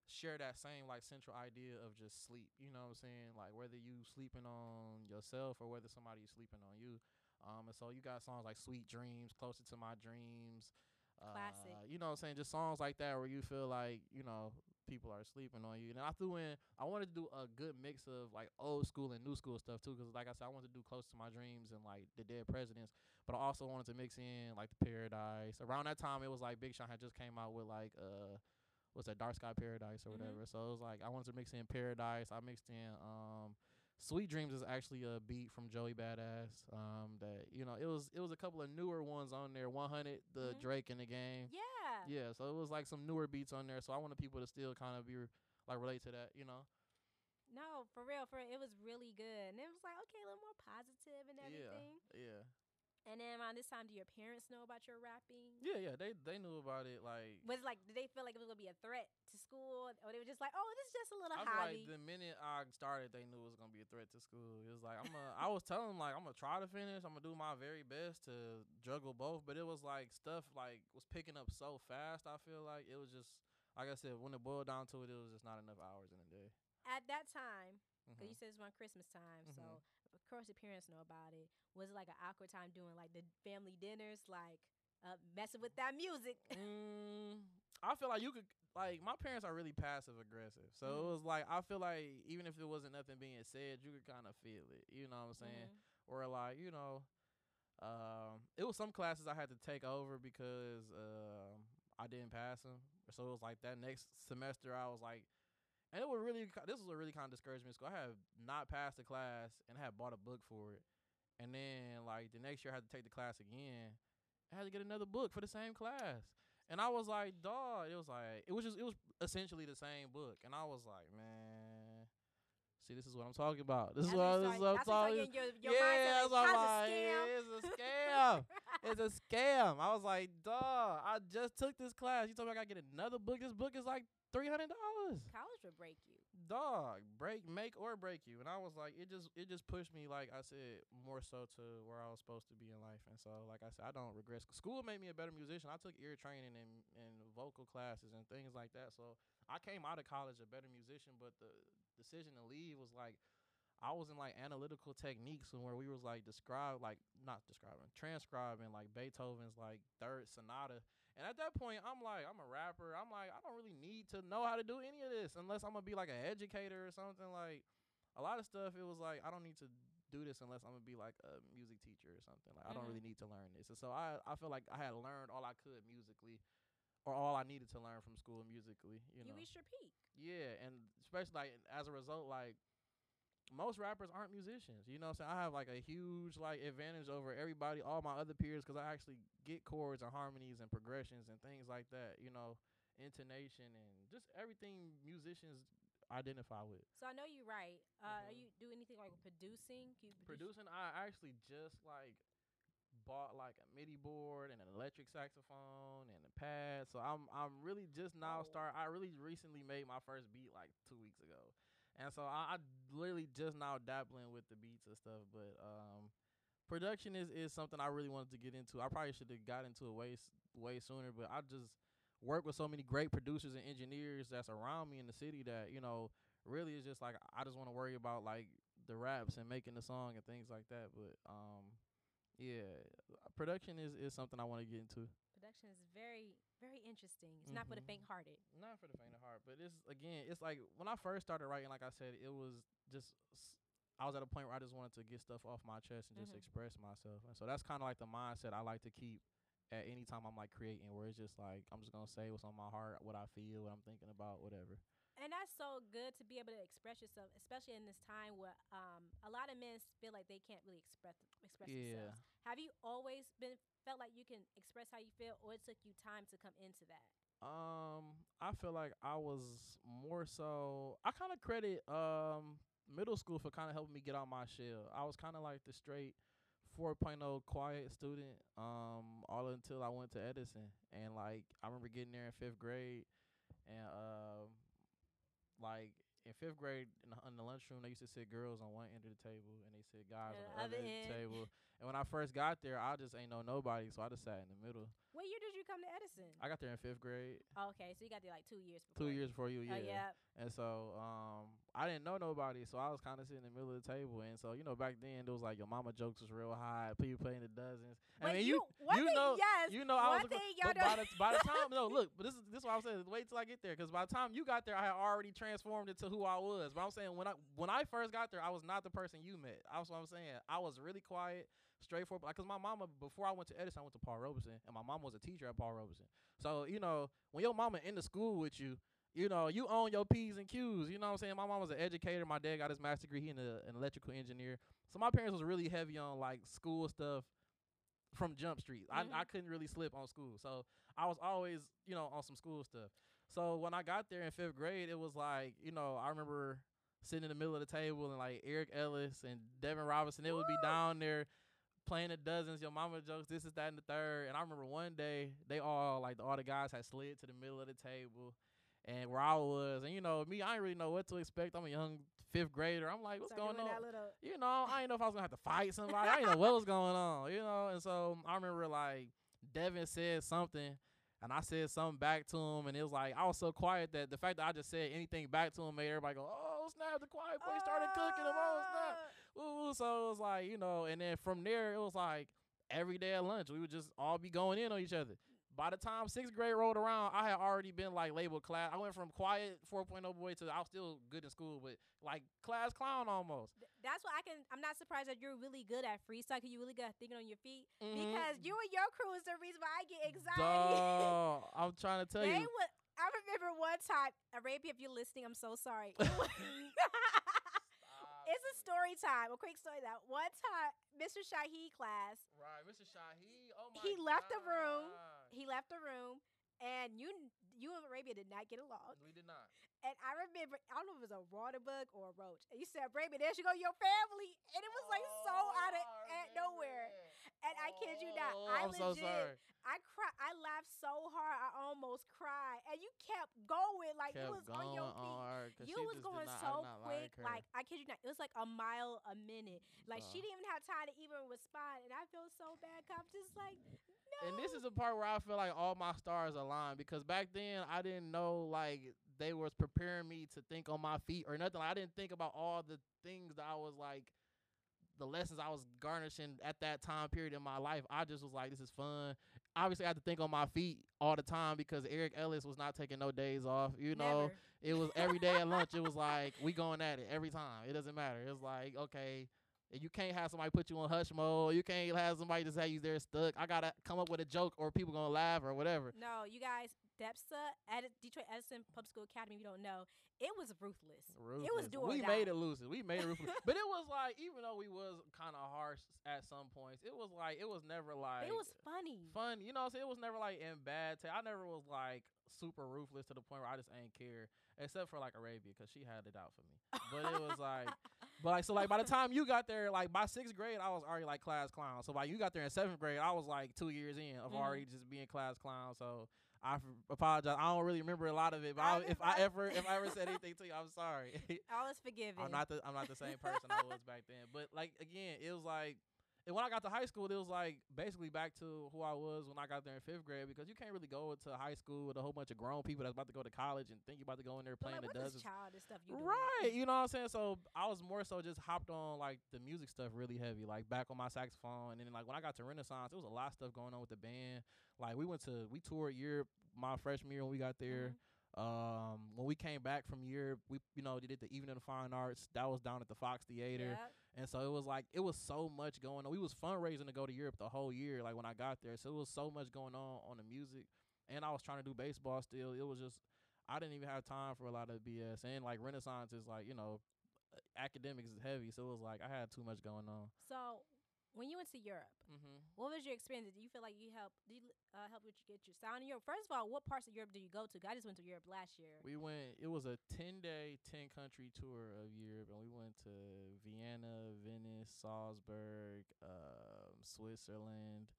share that same like central idea of just sleep. You know what I'm saying? Like whether you sleeping on yourself or whether somebody's sleeping on you. Um, and so you got songs like "Sweet Dreams," "Closer to My Dreams," Classic. Uh, you know what I'm saying? Just songs like that where you feel like you know people are sleeping on you. And I threw in, I wanted to do a good mix of like old school and new school stuff too, because like I said, I wanted to do "Close to My Dreams" and like the Dead Presidents, but I also wanted to mix in like the Paradise. Around that time, it was like Big Sean had just came out with like uh. What's that Dark Sky Paradise or Mhm. whatever? So it was like I wanted to mix in Paradise. I mixed in um Sweet Dreams is actually a beat from Joey Badass. Um, that you know, it was it was a couple of newer ones on there. 100, the Mhm. Drake in the game. yeah Yeah, so it was like some newer beats on there. So I wanted people to still kind of be like relate to that, you know. No, for real, for real, it was really good, and it was like okay, a little more positive and everything. Yeah, yeah, And then around this time, do your parents know about your rapping? yeah, yeah. They they knew about it. Like Was it like, did they feel like it was gonna be a threat to school, or they were just like, oh, this is just a little I hobby? like the minute I started, they knew it was gonna be a threat to school. It was like I'm a, I was telling them like I'm gonna try to finish. I'm gonna do my very best to juggle both. But it was like stuff like was picking up so fast. I feel like it was just like I said when it boiled down to it, it was just not enough hours in a day. At that time, because you said it's around Christmas time, so Mhm. of course your parents know about it. Was it like an awkward time doing like the family dinners, like uh, messing with that music? Mm, I feel like you could like my parents are really passive aggressive. So Mhm. it was like I feel like even if it wasn't nothing being said, you could kind of feel it. You know what I'm saying? Mhm. Or like you know, um, it was some classes I had to take over because um I didn't pass them. So it was like that next semester I was like. And it was really, this was a really kind of discouragement school. I had not passed the class and I had bought a book for it. And then, like, the next year I had to take the class again. I had to get another book for the same class. And I was like, dog, it was like, it was just, it was essentially the same book. And I was like, man, see, this is what I'm talking about. This is That's what, this is what I'm start- that's when you talking start your, your yeah, mindset that's what I'm like, "How's it's a scam. it's a scam. I was like, dog, I just took this class. You told me I gotta get another book. This book is like three hundred dollars. College would break you. dog break make or break you and i was like it just it just pushed me like i said more so to where i was supposed to be in life and so like i said i don't regret sc- school made me a better musician i took ear training and and vocal classes and things like that so i came out of college a better musician but the decision to leave was like I was in like analytical techniques and where we was like describe like not describing transcribing like Beethoven's like third sonata and at that point, I'm like, I'm a rapper. I'm like, I don't really need to know how to do any of this unless I'm gonna be like an educator or something. Like a lot of stuff, it was like I don't need to do this unless I'm gonna be like a music teacher or something. Like mm-hmm. I don't really mm-hmm. need to learn this. And so I, I feel like I had learned all I could musically, or all I needed to learn from school musically. You know, you reached your peak. Yeah, and especially like as a result, like most rappers aren't musicians. You know what I'm saying? I have like a huge like advantage over everybody, all my other peers, because I actually get chords and harmonies and progressions and things like that. You know, intonation and just everything musicians identify with. So I know you write. Uh, mm-hmm. You do anything like producing? producing, I actually just like bought like a MIDI board and an electric saxophone and a pad. So I'm I'm really just now oh. start. I really recently made my first beat like two weeks ago. And so I, I literally just now dabbling with the beats and stuff, but um, production is, is something I really wanted to get into. I probably should have got into it way way sooner, but I just work with so many great producers and engineers that's around me in the city that you know really is just like I just want to worry about like the raps and making the song and things like that. But um, yeah, production is is something I want to get into. Production is very very interesting. It's mm-hmm. not for the mm-hmm. faint hearted. Not for the faint of heart, but it's again, it's like when I first started writing, like I said, it was just I was at a point where I just wanted to get stuff off my chest and just mm-hmm. express myself. And so that's kind of like the mindset I like to keep at any time I'm like creating, where it's just like I'm just gonna say what's on my heart, what I feel, what I'm thinking about, whatever and that's so good to be able to express yourself, especially in this time where um, a lot of men feel like they can't really express express yeah. themselves. Have you always been felt like you can express how you feel, or it took you time to come into that? Um, I feel like I was more so. I kind of credit um middle school for kind of helping me get out my shell. I was kind of like the straight 4.0 quiet student um all until I went to Edison and like I remember getting there in 5th grade and um like in fifth grade in the, in the, lunchroom, they used to sit girls on one end of the table and they sit guys on the other end of the table. And when I first got there, I just ain't know nobody, so I just sat in the middle. What year did you come to Edison? I got there in fifth grade. Oh, okay, so you got there like two years before. Two years before you, yeah. Oh, yeah. And so um, I didn't know nobody, so I was kind of sitting in the middle of the table. And so you know, back then there was like your mama jokes was real high. People playing the dozens. I mean, you you, you know, yes, you know, I was. Thing but by the, by the time, no, look, but this is this is what I'm saying. Wait till I get there, because by the time you got there, I had already transformed into who I was. But I'm saying when I when I first got there, I was not the person you met. That's what I'm saying. I was really quiet, straightforward. Like, cause my mama before I went to Edison, I went to Paul Robeson, and my mom was a teacher at Paul Robeson. So you know, when your mama in the school with you you know, you own your P's and Q's. You know what I'm saying? My mom was an educator. My dad got his master's degree. He an electrical engineer. So my parents was really heavy on like school stuff from Jump Street. Mm-hmm. I, I couldn't really slip on school. So I was always, you know, on some school stuff. So when I got there in fifth grade, it was like, you know, I remember sitting in the middle of the table and like Eric Ellis and Devin Robinson, they would be down there playing the dozens, your mama jokes, this is that and the third. And I remember one day they all like all the guys had slid to the middle of the table and where I was, and you know me, I didn't really know what to expect. I'm a young fifth grader. I'm like, what's Start going on? You know, I didn't know if I was gonna have to fight somebody. I didn't know what was going on. You know, and so I remember like Devin said something. And I said something back to him, and it was like I was so quiet that the fact that I just said anything back to him made everybody go, "Oh snap!" The quiet boy started cooking him. Oh snap! Ooh, so it was like you know, and then from there it was like every day at lunch we would just all be going in on each other by the time sixth grade rolled around, I had already been like labeled class. I went from quiet 4.0 boy to I was still good in school, but like class clown almost. That's why I can. I'm not surprised that you're really good at freestyle. Cause you really good at thinking on your feet. Mm-hmm. Because you and your crew is the reason why I get anxiety. Duh, I'm trying to tell they you. Would, I remember one time, Arabia, if you're listening, I'm so sorry. it's a story time. A quick story that one time, Mr. Shahi class. Right, Mr. Shahi. Oh my. He left the room. He left the room, and you, you and Arabia did not get along. We did not. And I remember, I don't know if it was a water bug or a roach. And you said, Arabia, there should go your family, and it was like oh, so out of at nowhere. And oh, I kid you not, I oh, I'm legit, so sorry. I cried. I laughed so hard, I almost cried, and you kept going like Kept it was on your feet. You was going not- so quick, her. like I kid you not, it was like a mile a minute. Like she Uh. didn't even have time to even respond, and I feel so bad. I'm just like, no. And this is the part where I feel like all my stars aligned because back then I didn't know like they was preparing me to think on my feet or nothing. Like, I didn't think about all the things that I was like the lessons I was garnishing at that time period in my life. I just was like, this is fun. Obviously, I had to think on my feet all the time because Eric Ellis was not taking no days off. You know, Never. it was every day at lunch. It was like we going at it every time. It doesn't matter. It's like okay, you can't have somebody put you on hush mode. You can't have somebody just have you there stuck. I gotta come up with a joke or people gonna laugh or whatever. No, you guys, DEPSA at Detroit Edison Public School Academy. If you don't know, it was ruthless. ruthless. It was do We made it loose. We made it ruthless. but it was like even though we was kind of harsh at some points, it was like it was never like it was funny. fun. You know, what I'm saying it was never like in bad. ta- I never was like super ruthless to the point where I just ain't care, except for like Arabia because she had it out for me. But it was like, but like so like by the time you got there, like by sixth grade, I was already like class clown. So like you got there in seventh grade, I was like two years in of Mhm. already just being class clown. So. I f- apologize. I don't really remember a lot of it, but I I, if I ever if I ever said anything to you, I'm sorry. All is forgiven. I'm not the I'm not the same person I was back then. But like again, it was like and when I got to high school, it was like basically back to who I was when I got there in fifth grade because you can't really go into high school with a whole bunch of grown people that's about to go to college and think you're about to go in there playing like, the dozens. childish stuff you? Right, you know what I'm saying? So I was more so just hopped on like the music stuff really heavy, like back on my saxophone, and then like when I got to Renaissance, it was a lot of stuff going on with the band. Like we went to we toured Europe my freshman year when we got there. Mm-hmm. Um, when we came back from Europe, we you know did the Evening of Fine Arts. That was down at the Fox Theater. Yep. And so it was like it was so much going on. We was fundraising to go to Europe the whole year, like when I got there. So it was so much going on on the music, and I was trying to do baseball still. It was just I didn't even have time for a lot of BS. And like Renaissance is like you know, academics is heavy, so it was like I had too much going on. So, when you went to Europe, Mm-hmm. what was your experience? Did you feel like you helped? Did you uh, help you get your sound in Europe? First of all, what parts of Europe did you go to? I just went to Europe last year. We went. It was a ten day, ten country tour of Europe, and we went to Vienna, Venice, Salzburg, um, Switzerland,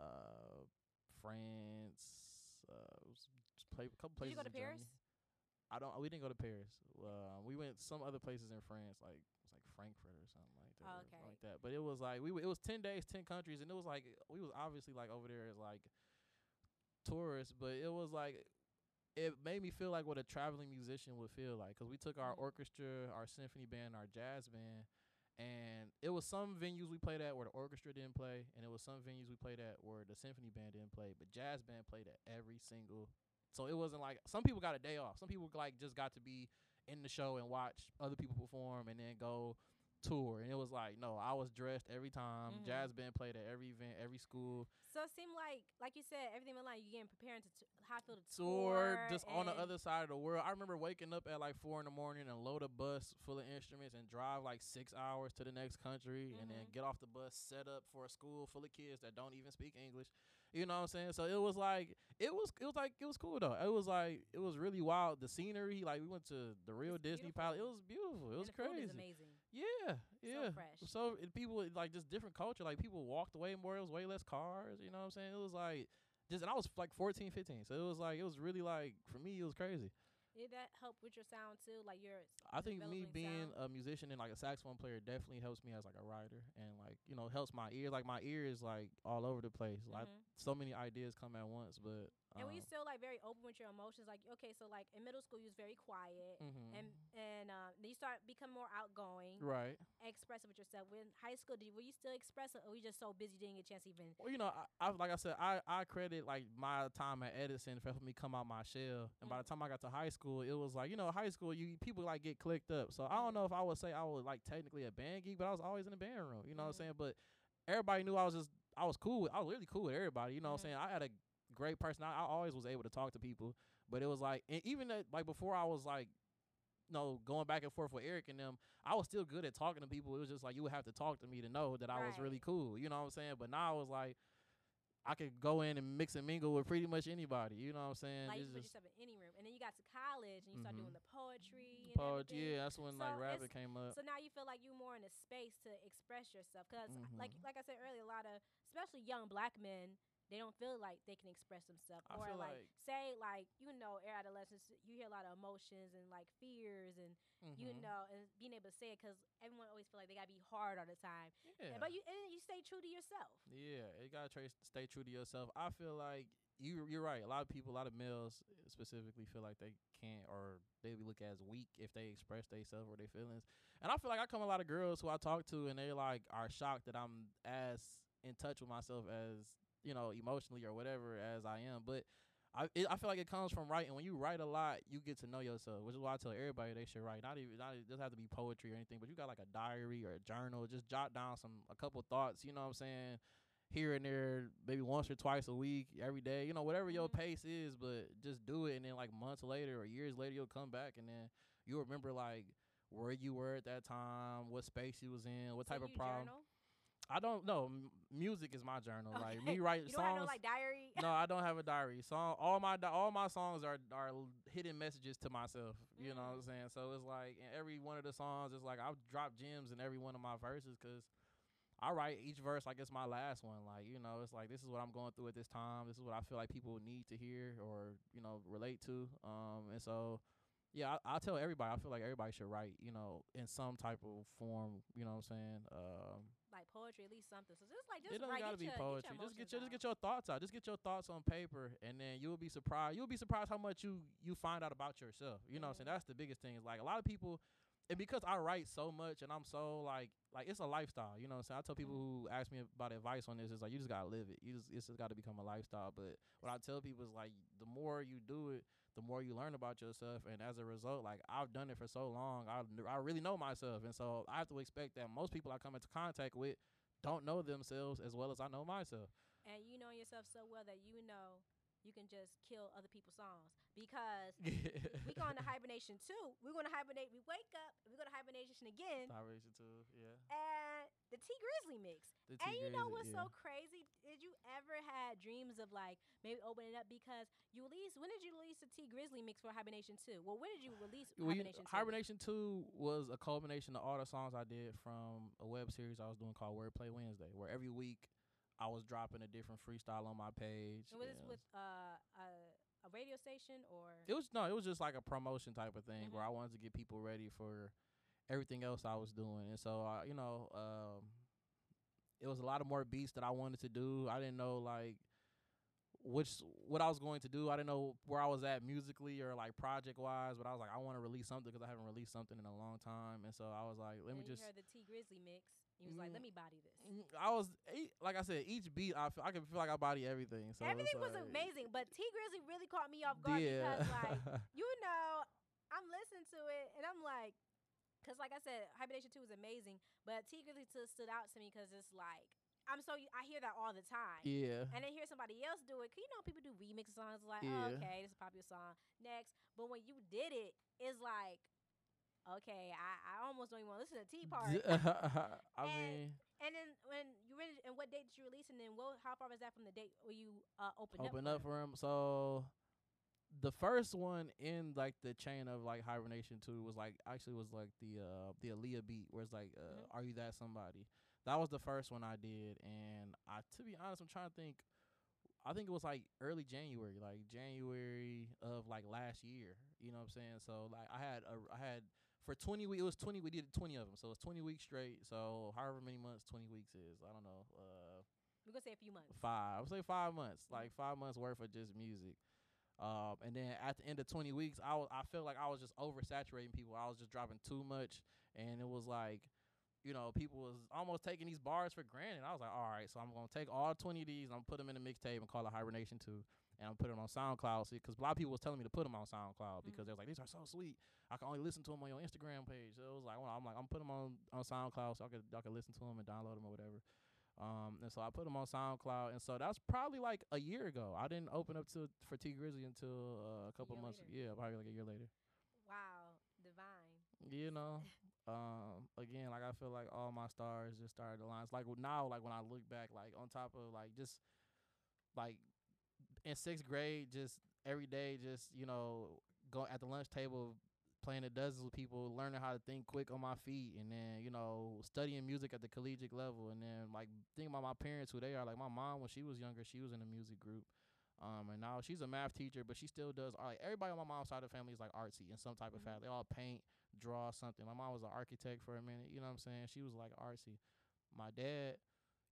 uh, France. Uh, play a couple places. did you go to in Germany. Paris? I don't. We didn't go to Paris. Uh, we went some other places in France, like it was like Frankfurt or something. Oh, okay. Like that. But it was like we. w- It was ten days, ten countries, and it was like we was obviously like over there as like tourists, but it was like it made me feel like what a traveling musician would feel like because we took our Mhm. orchestra, our symphony band, our jazz band, and it was some venues we played at where the orchestra didn't play, and it was some venues we played at where the symphony band didn't play, but jazz band played at every single. So it wasn't like some people got a day off. Some people like just got to be in the show and watch other people perform and then go tour. And it was like no, I was dressed every time. Mhm. Jazz band played at every event, every school. So it seemed like, like you said, everything went like you getting preparing to t- how to tour just on the other side of the world. I remember waking up at like four in the morning and load a bus full of instruments and drive like six hours to the next country and then Mhm. get off the bus, set up for a school full of kids that don't even speak English. You know what I'm saying? So it was like it was it was like it was cool though. It was like it was really wild. The scenery, like we went to the real It's Disney Palace. It was beautiful. It was crazy. amazing. Yeah, yeah. fresh. So people like just different culture. Like people walked away more. It was way less cars. You know what I'm saying? It was like just and I was like 14, 15. So it was like it was really like for me it was crazy. Did that help with your sound too? Like your I think me being sound? a musician and like a saxophone player definitely helps me as like a writer and like you know helps my ears. Like my ear is like all over the place. Like Mhm. so many ideas come at once. But And were you um, still like very open with your emotions? Like okay, so like in middle school you was very quiet, mhm. and and uh, then you start become more outgoing, right. expressive with yourself. When high school, did were you still expressive, or were you just so busy didn't get a chance to even? Well, you know, I, I like I said, I, I credit like my time at Edison for helping me come out my shell. And by the Mhm. time I got to high school, it was like you know, high school you people like get clicked up. So I don't know if I would say I was like technically a band geek, but I was always in the band room. You know what I'm Mhm. saying? But everybody knew I was just I was cool. With, I was really cool with everybody. You know what Mhm. I'm saying? I had a great person. I always was able to talk to people. But it was like, and even that, like before I was like. You know, going back and forth with Eric and them, I was still good at talking to people. It was just like you would have to talk to me to know that I was really cool. You know what I'm saying? But now I was like, I could go in and mix and mingle with pretty much anybody. You know what I'm saying? Like you It's put yourself in any room, and then you got to college and you started Mhm. doing the poetry. And poetry. everything. Yeah, that's when So like rapping came up. So now you feel like you're more in a space to express yourself, because like Mhm. like I said earlier, a lot of especially young black men they don't feel like they can express themselves I or like, like- say like you know air adolescence you hear a lot of emotions and like fears and you Mhm. know and being able to say it because everyone always feel like they gotta be hard all the time yeah. but you and you stay true to yourself Yeah, you gotta try stay true to yourself. I feel like you you're right. A lot of people, a lot of males specifically, feel like they can't or they look as weak if they express themselves or their feelings. And I feel like I come a lot of girls who I talk to and they like are shocked that I'm as in touch with myself as you know emotionally or whatever as I am. But I it, I feel like it comes from writing. When you write a lot, you get to know yourself, which is why I tell everybody they should write. Not even not it doesn't have to be poetry or anything, but you got like a diary or a journal. Just jot down some a couple thoughts. You know what I'm saying? Here and there, maybe once or twice a week, every day. You know whatever your Mhm. pace is, but just do it. And then like months later or years later, you'll come back and then you'll remember like where you were at that time, what space you was in, what So type of problem. journal? I don't know. M- music is my journal. Like me writing you don't songs have no like diary no, I don't have a diary. Song all my di- all my songs are are hidden messages to myself. You know what I'm Mm. saying? So it's like in every one of the songs, it's like I've dropped gems in every one of my verses because I write each verse like it's my last one. Like you know, it's like this is what I'm going through at this time. This is what I feel like people need to hear or you know relate to. Um, and so. Yeah, I, I tell everybody. I feel like everybody should write, you know, in some type of form. You know what I'm saying? Um, like poetry at least something so just like just it doesn't write, gotta get be your, poetry. get just get your just get your thoughts out. Just get your thoughts on paper, and then you'll be surprised. You'll be surprised how much you you find out about yourself. You know what I'm saying? That's the biggest thing. Is like a lot of people, and because I write so much, and I'm so like like it's a lifestyle. You know what I'm saying? I tell people mm-hmm. who ask me about advice on this, it's like you just gotta live it. You just it's just got to become a lifestyle. But what I tell people is like the more you do it, the more you learn about yourself, and as a result, like I've done it for so long, I I really know myself, and so I have to expect that most people I come into contact with don't know themselves as well as I know myself. and you know yourself so well that you know you can just kill other people's songs because we go into hibernation too. We're gonna hibernate. We wake up. We go to hibernation again, Vibration too, yeah. and the Tee Grizzley mix. And you know what's yeah. so crazy? Did you ever had dreams of like maybe opening up because you released? When did you release the Tee Grizzley mix for Hibernation Two? Well, when did you release Well, Hibernation Two? Hibernation Two was a culmination of all the songs I did from a web series I was doing called Wordplay Wednesday, where every week I was dropping a different freestyle on my page. And was this with uh, a a radio station or? It was no, it was just like a promotion type of thing where Mhm. I wanted to get people ready for everything else I was doing, and so uh, you know, um, it was a lot of more beats that I wanted to do. I didn't know like which what I was going to do. I didn't know where I was at musically or like project wise, but I was like, I want to release something because I haven't released something in a long time, and so I was like, let and me you just. heard the Tee Grizzley mix. You was like, Mm, let me body this. Mm, I was like I said, each beat I feel, I can feel like I body everything. So Everything was like- amazing, but Tee Grizzley really caught me off guard Yeah. because like you know, I'm listening to it and I'm like, because like I said, Hibernation Two was amazing, but Tee Grizzley t- stood out to me because it's like I'm so I hear that all the time. yeah. And then hear somebody else do it. 'cause you know, people do remix songs like, Yeah. oh, okay, this is a popular song. Next, but when you did it, it's like, okay, I, I almost don't even want to listen to T part. I And mean, and then when you re- and what date did you release? And then what, how far was that from the date where you uh, opened up? open up for him. So the first one in like the chain of like hibernation two was like actually was like the uh the Aaliyah beat where it's like uh Mhm. are you that somebody? That was the first one I did and I to be honest I'm trying to think I think it was like early January, like January of like last year. You know what I'm saying? So like I had a I had for 20 weeks it was 20 we did 20 of them. So it's 20 weeks straight. So however many months 20 weeks is, I don't know. Uh We're gonna say a few months. five. I would say five months, like five months worth of just music. Um, and then at the end of 20 weeks, I was, I felt like I was just oversaturating people. I was just dropping too much, and it was like, you know, people was almost taking these bars for granted. I was like, all right, so I'm gonna take all 20 of these, and I'm gonna put them in a mixtape and call it Hibernation Two, and I'm put them on SoundCloud. See, because a lot of people was telling me to put them on SoundCloud because they was like, these are so sweet. I can only listen to them on your Instagram page. So it was like, well, I'm like, I'm putting them on on SoundCloud so I could I could listen to them and download them or whatever. Um, and so I put them on SoundCloud, and so that's probably like a year ago. I didn't open up to for Tee Grizzley until uh, a couple year months. later. Yeah, probably like a year later. Wow, divine. You know, um, again, like I feel like all my stars just started to line. It's like now, like when I look back, like on top of like just like in sixth grade, just every day, just you know, go at the lunch table playing the dozens with people, learning how to think quick on my feet, and then you know studying music at the collegiate level, and then like thinking about my parents who they are. Like my mom, when she was younger, she was in a music group, um, and now she's a math teacher, but she still does. Like everybody on my mom's side of the family is like artsy in some type of Mhm. fact. They all paint, draw something. My mom was an architect for a minute. You know what I'm saying? She was like artsy. My dad,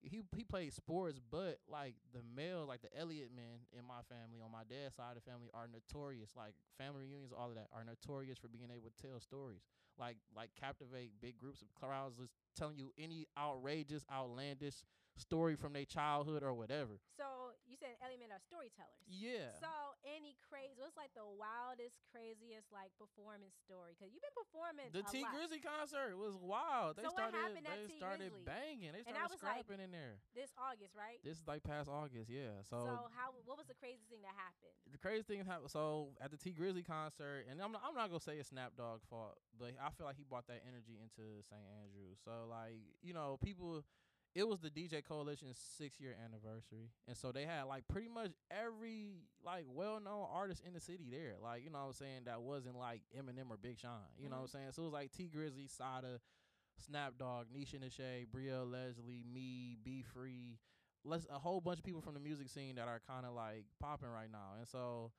he he played sports, but like the male, like the Elliott men in my family, on my dad's side of the family, are notorious. Like family reunions, all of that are notorious for being able to tell stories, like like captivate big groups of crowds, just telling you any outrageous, outlandish story from their childhood or whatever. So you said Element are storytellers. Yeah. So any crazy? What's like the wildest, craziest like performance story? Because you've been performing the T lot. Grizzly concert was wild. They So what started happened at they T started Grizzly? banging. They started was like- scrapping in there. this August, right? This is like past August, yeah. So so how? What was the craziest thing that happened? the craziest thing happened. So at the Tee Grizzley concert, and I'm not, I'm not gonna say it's Snap Dogg fault, but I feel like he brought that energy into St. Andrews. So like you know, people, it was the DJ Coalition's six year anniversary, and so they had like pretty much every like well known artist in the city there. Like you know what I'm saying that wasn't like Eminem or Big Sean. You know what I'm mm-hmm. saying? So it was like Tee Grizzley, Sada, Snap Dogg, Nisha Nashay, Bria Leslie, me, Be Free. Let's a whole bunch of people from the music scene that are kind of like popping right now, and so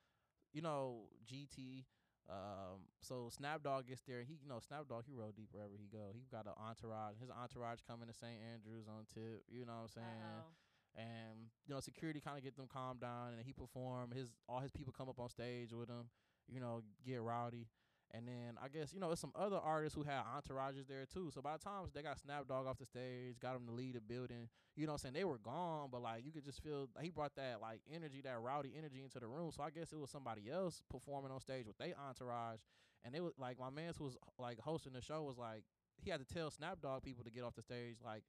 you know GT. Um, so Snap Dogg gets there. He, you know, Snap Dogg he roll deep wherever he go. He got an entourage. His entourage coming to St. Andrews on tip. You know what I'm saying? Uh-oh. and you know security kind of get them calmed down and he perform his all his people come up on stage with him you know get rowdy and then i guess you know there's some other artists who had entourages there too so by the time they got snap dogg off the stage got him to lead the building you know what i'm saying they were gone but like you could just feel he brought that like energy that rowdy energy into the room so i guess it was somebody else performing on stage with their entourage and they was like my man who was like hosting the show was like he had to tell snap dogg people to get off the stage like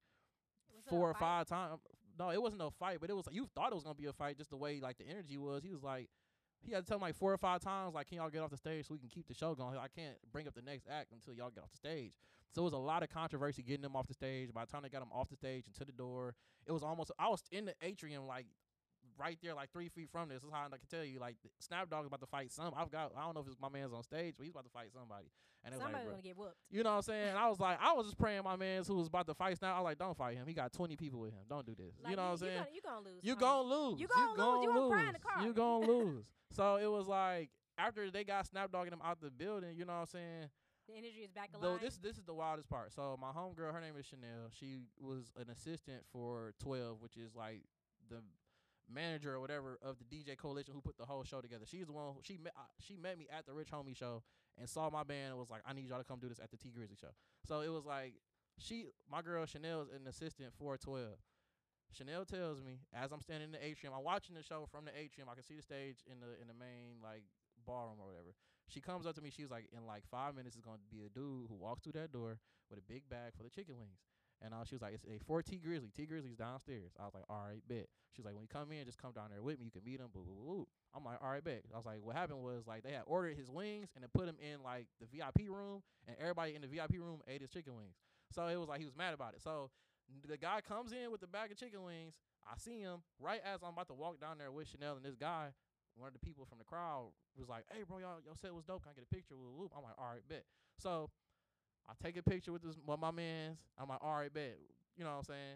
four or five times. No, it wasn't no fight, but it was like you thought it was gonna be a fight just the way like the energy was. He was like he had to tell him like four or five times, like, can y'all get off the stage so we can keep the show going? I can't bring up the next act until y'all get off the stage. So it was a lot of controversy getting them off the stage. By the time they got them off the stage and to the door, it was almost I was in the atrium like right there, like three feet from this. This is how I can tell you, like Snap Dogg is about to fight some. I've got I don't know if it's my man's on stage, but he's about to fight somebody. And it was Somebody like, gonna get whooped. you know what I'm saying? I was like, I was just praying my man's who was about to fight now. I was like, don't fight him. He got 20 people with him. Don't do this. Like, you know what I'm saying? You gonna, you gonna lose. You homie. gonna lose. You gonna lose. You gonna cry in the car. You gonna lose. So it was like after they got snapdogging him out the building. You know what I'm saying? The energy is back Though alive. this this is the wildest part. So my homegirl, her name is Chanel. She was an assistant for 12, which is like the manager or whatever of the DJ coalition who put the whole show together. She's the one who, she met uh, she met me at the Rich Homie show and saw my band and was like, I need y'all to come do this at the Tee Grizzley show. So it was like she my girl Chanel is an assistant for 12. Chanel tells me as I'm standing in the atrium, I'm watching the show from the atrium. I can see the stage in the in the main like ballroom or whatever. She comes up to me. She's like, in like five minutes, is gonna be a dude who walks through that door with a big bag full of chicken wings. And uh, she was like, it's a 4 Tee Grizzley. Tee Grizzley's downstairs. I was like, all right, bet. She was like, when you come in, just come down there with me. You can meet him. Boo, boo, boo. I'm like, all right, bet. I was like, what happened was like they had ordered his wings and then put him in like the VIP room, and everybody in the VIP room ate his chicken wings. So it was like he was mad about it. So the guy comes in with the bag of chicken wings. I see him right as I'm about to walk down there with Chanel and this guy. One of the people from the crowd was like, "Hey, bro, y'all, your set was dope. Can I get a picture?" Whoop, whoop. I'm like, "All right, bet." So I take a picture with this with my man's. I'm like, "All right, bet." You know what I'm saying?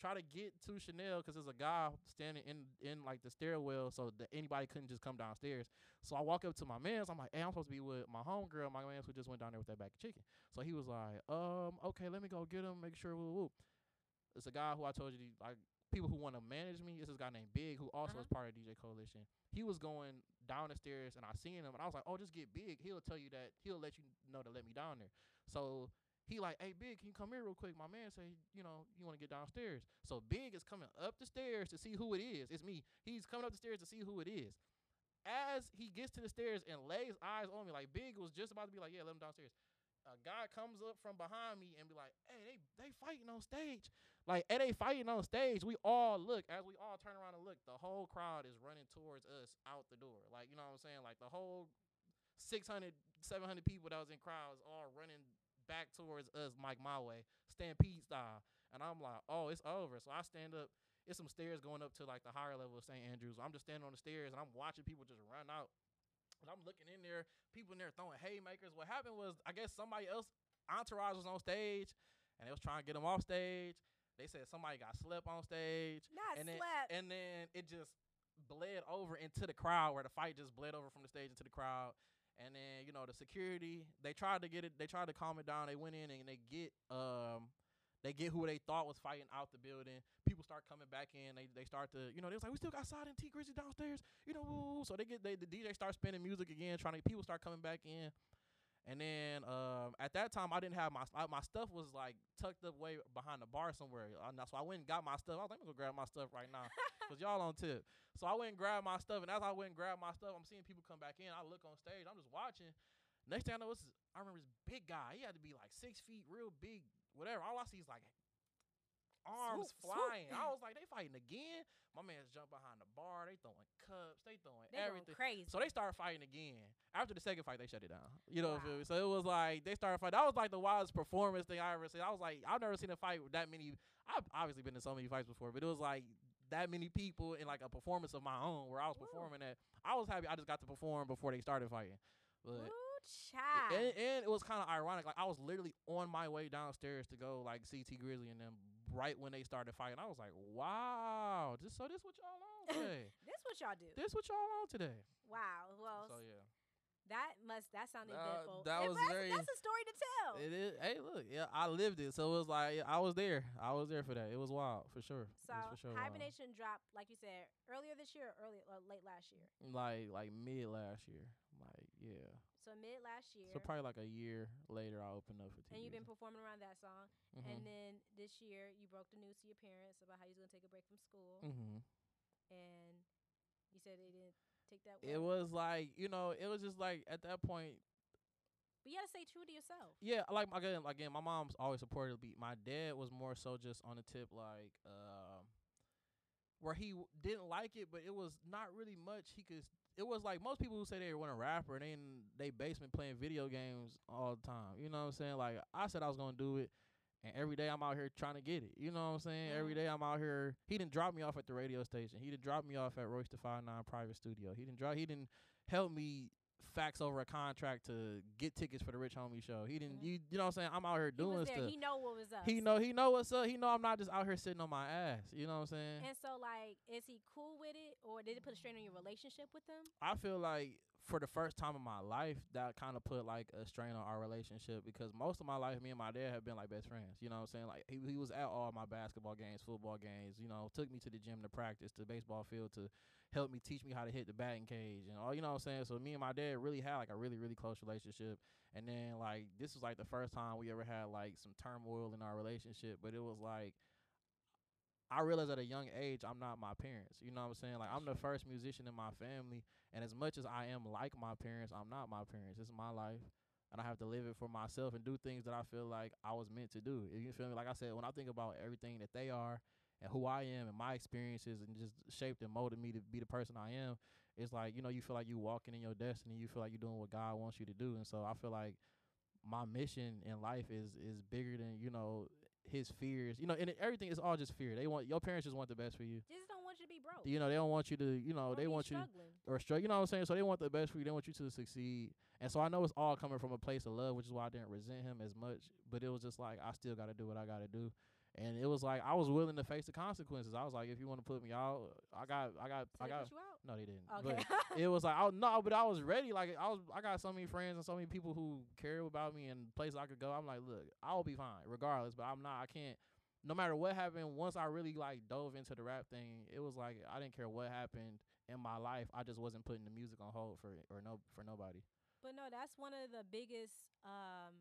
Try to get to Chanel because there's a guy standing in in like the stairwell, so that anybody couldn't just come downstairs. So I walk up to my man's. I'm like, "Hey, I'm supposed to be with my homegirl, my man's who just went down there with that bag of chicken." So he was like, "Um, okay, let me go get him. Make sure." Whoop, whoop. It's a guy who I told you, like people who want to manage me. It's this guy named Big, who also Uh-huh. is part of DJ Coalition. He was going down the stairs, and I seen him, and I was like, "Oh, just get Big. He'll tell you that. He'll let you know to let me down there." So he like, "Hey, Big, can you come here real quick?" My man say, "You know, you want to get downstairs." So Big is coming up the stairs to see who it is. It's me. He's coming up the stairs to see who it is. As he gets to the stairs and lays eyes on me, like Big was just about to be like, "Yeah, let him downstairs." A guy comes up from behind me and be like, "Hey, they they fighting on stage." Like, hey, they fighting on stage. We all look as we all turn around and look. The whole crowd is running towards us out the door. Like, you know what I'm saying? Like the whole 600, 700 people that was in crowds all running back towards us, like my way, stampede style. And I'm like, oh, it's over. So I stand up. It's some stairs going up to like the higher level of St. Andrews. I'm just standing on the stairs and I'm watching people just run out. And I'm looking in there, people in there throwing haymakers. What happened was, I guess somebody else entourage was on stage, and they was trying to get them off stage. They said somebody got slept on stage, Not and then and then it just bled over into the crowd, where the fight just bled over from the stage into the crowd. And then you know the security, they tried to get it, they tried to calm it down. They went in and they get um they get who they thought was fighting out the building. People start coming back in. They they start to you know they was like we still got Side and Tee Grizzley downstairs. You know, woo, woo, woo." so they get they, the DJ start spinning music again, trying to people start coming back in. And then um, at that time, I didn't have my I- my stuff was like tucked up way behind the bar somewhere. Uh, now, so I went and got my stuff. I was like, I'm gonna go grab my stuff right now because y'all on tip. So I went and grabbed my stuff, and as I went and grabbed my stuff, I'm seeing people come back in. I look on stage. I'm just watching. Next thing I know, it's I remember this big guy. He had to be like six feet, real big, whatever. All I see is like arms Swoop, swoop. flying. I was like, they fighting again. My man's jump behind the bar. They throwing cups. They throwing They everything. crazy. So they started fighting again. After the second fight, they shut it down. You know, Wow. so it was like they started fighting. That was like the wildest performance thing I ever seen. I was like, I've never seen a fight with that many. I've obviously been in so many fights before, but it was like that many people in like a performance of my own where I was Woo. performing at. I was happy I just got to perform before they started fighting. But Ooh, child. and, and it was kind of ironic. Like I was literally on my way downstairs to go like see Tee Grizzley and them right when they started fighting. I was like, wow, this so this what y'all on today? this what y'all do. this what y'all on today? Wow. Well, So yeah. that must that sounded Uh, eventful. that And was that's, very- That's a story to tell. It is. Hey, look, yeah, I lived it, so it was like yeah, I was there. I was there for that. It was wild for sure. so for sure wild. hibernation dropped, like you said, earlier this year, or early or late last year. like like mid last year, like yeah. So mid last year. So probably like a year later, I opened up for TV. and you've been performing around that song. mm-hmm. And then this year, you broke the news to your parents about how you was gonna take a break from school, mm-hmm. and you said they didn't take that. It was like you know, it was just like at that point, but you gotta stay true to yourself. yeah. Like again, again, my mom's always supported me. My dad was more so just on the tip, like um, where he w- didn't like it, but it was not really much he could. It was like most people who say they want a rapper and they in they basement playing video games all the time. You know what I'm saying? Like I said I was gonna do it. And every day I'm out here trying to get it. You know what I'm saying? Every Mhm. day I'm out here. He didn't drop me off at the radio station. He didn't drop me off at Royce Five Nine private studio. He didn't drop. He didn't help me fax over a contract to get tickets for the Rich Homie show. He didn't. Mhm. You you know what I'm saying? I'm out here doing there. stuff. He know what was up. He know he know what's up. He know I'm not just out here sitting on my ass. You know what I'm saying? And so, like, is he cool with it, or did it put a strain on your relationship with him? I feel like for the first time in my life, that kind of put like a strain on our relationship because most of my life, me and my dad have been like best friends. You know what I'm saying? Like he, he was at all my basketball games, football games. You know, took me to the gym to practice, to baseball field to help me teach me how to hit the batting cage and all. You know what I'm saying? So me and my dad really had like a really really close relationship. And then like this was like the first time we ever had like some turmoil in our relationship, but it was like. I realized at a young age I'm not my parents. You know what I'm saying? Like I'm the first musician in my family and as much as I am like my parents, I'm not my parents. This is my life. And I have to live it for myself and do things that I feel like I was meant to do. You feel me? Like I said, when I think about everything that they are and who I am and my experiences and just shaped and molded me to be the person I am, it's like, you know, you feel like you're walking in your destiny. You feel like you're doing what God wants you to do. And so I feel like my mission in life is is bigger than, you know, his fears. You know, and everything is all just fear. They want your parents just want the best for you. They just don't want you to be broke. You know, they don't want you to, you know, they want you or straight. You know what I'm saying? So they want the best for you. They want you to succeed. And so I know it's all coming from a place of love, which is why I didn't resent him as much. But it was just like I still got to do what I got to do. And it was like I was willing to face the consequences. I was like, if you want to put me out, I got, I got, Did I they got. put you out? No, they didn't. Okay. But it was like, I no, but I was ready. Like I was, I got so many friends and so many people who care about me and places I could go. I'm like, look, I'll be fine regardless. But I'm not. I can't. No matter what happened, once I really like dove into the rap thing, it was like I didn't care what happened in my life. I just wasn't putting the music on hold for or no for nobody. But no, that's one of the biggest um,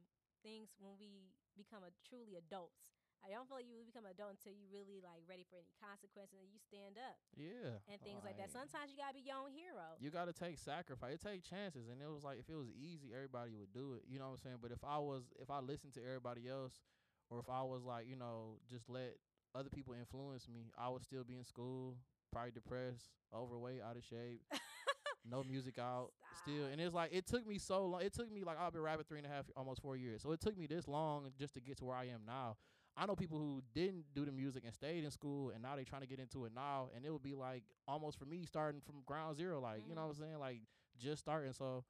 things when we become a truly adults. I don't feel like you become an adult until you really like ready for any consequences and you stand up Yeah. and things like that. Sometimes you gotta be your own hero. You gotta take sacrifice. It take chances, and it was like if it was easy, everybody would do it. You know what I'm saying? But if I was, if I listened to everybody else, or if I was like, you know, just let other people influence me, I would still be in school, probably depressed, overweight, out of shape, no music out, still. And it's like it took me so long. It took me like I've been rapping three and a half, almost four years. So it took me this long just to get to where I am now. I know people who didn't do the music and stayed in school, and now they're trying to get into it now, and it would be like almost for me starting from ground zero, like you know what I'm mm-hmm. saying, like just starting, so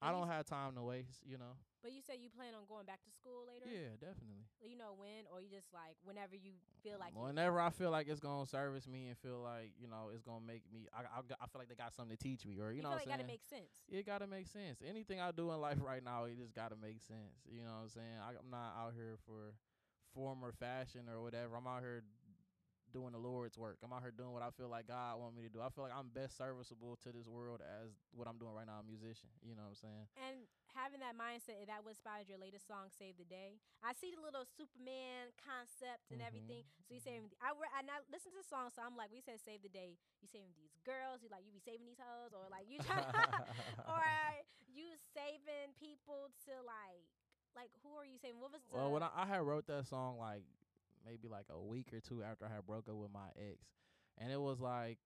But I don't have time to waste. You know. But you said you plan on going back to school later. Yeah, definitely. You know when, or you just like whenever you feel like. Whenever I feel like it's gonna service me and feel like you know it's gonna make me, I I, I feel like they got something to teach me, or you, you know what I'm saying? It gotta make sense. it gotta make sense. Anything I do in life right now, it just gotta make sense. You know what I'm saying? I, I'm not out here for form or fashion or whatever. I'm out here doing the Lord's work. I'm out here doing what I feel like God want me to do. I feel like I'm best serviceable to this world as what I'm doing right now, a musician. You know what I'm saying? And having that mindset, that what inspired your latest song, "Save the Day." I see the little Superman concept and Mhm, everything. So you saving? I re- and I listen to the song, so I'm like, we said "Save the Day." You saving these girls? You like you be saving these hoes, or like you try, or you saving people to like, like who are you saving? What was the? Well, when I, I had wrote that song like maybe like a week or two after I had broke up with my ex, and it was like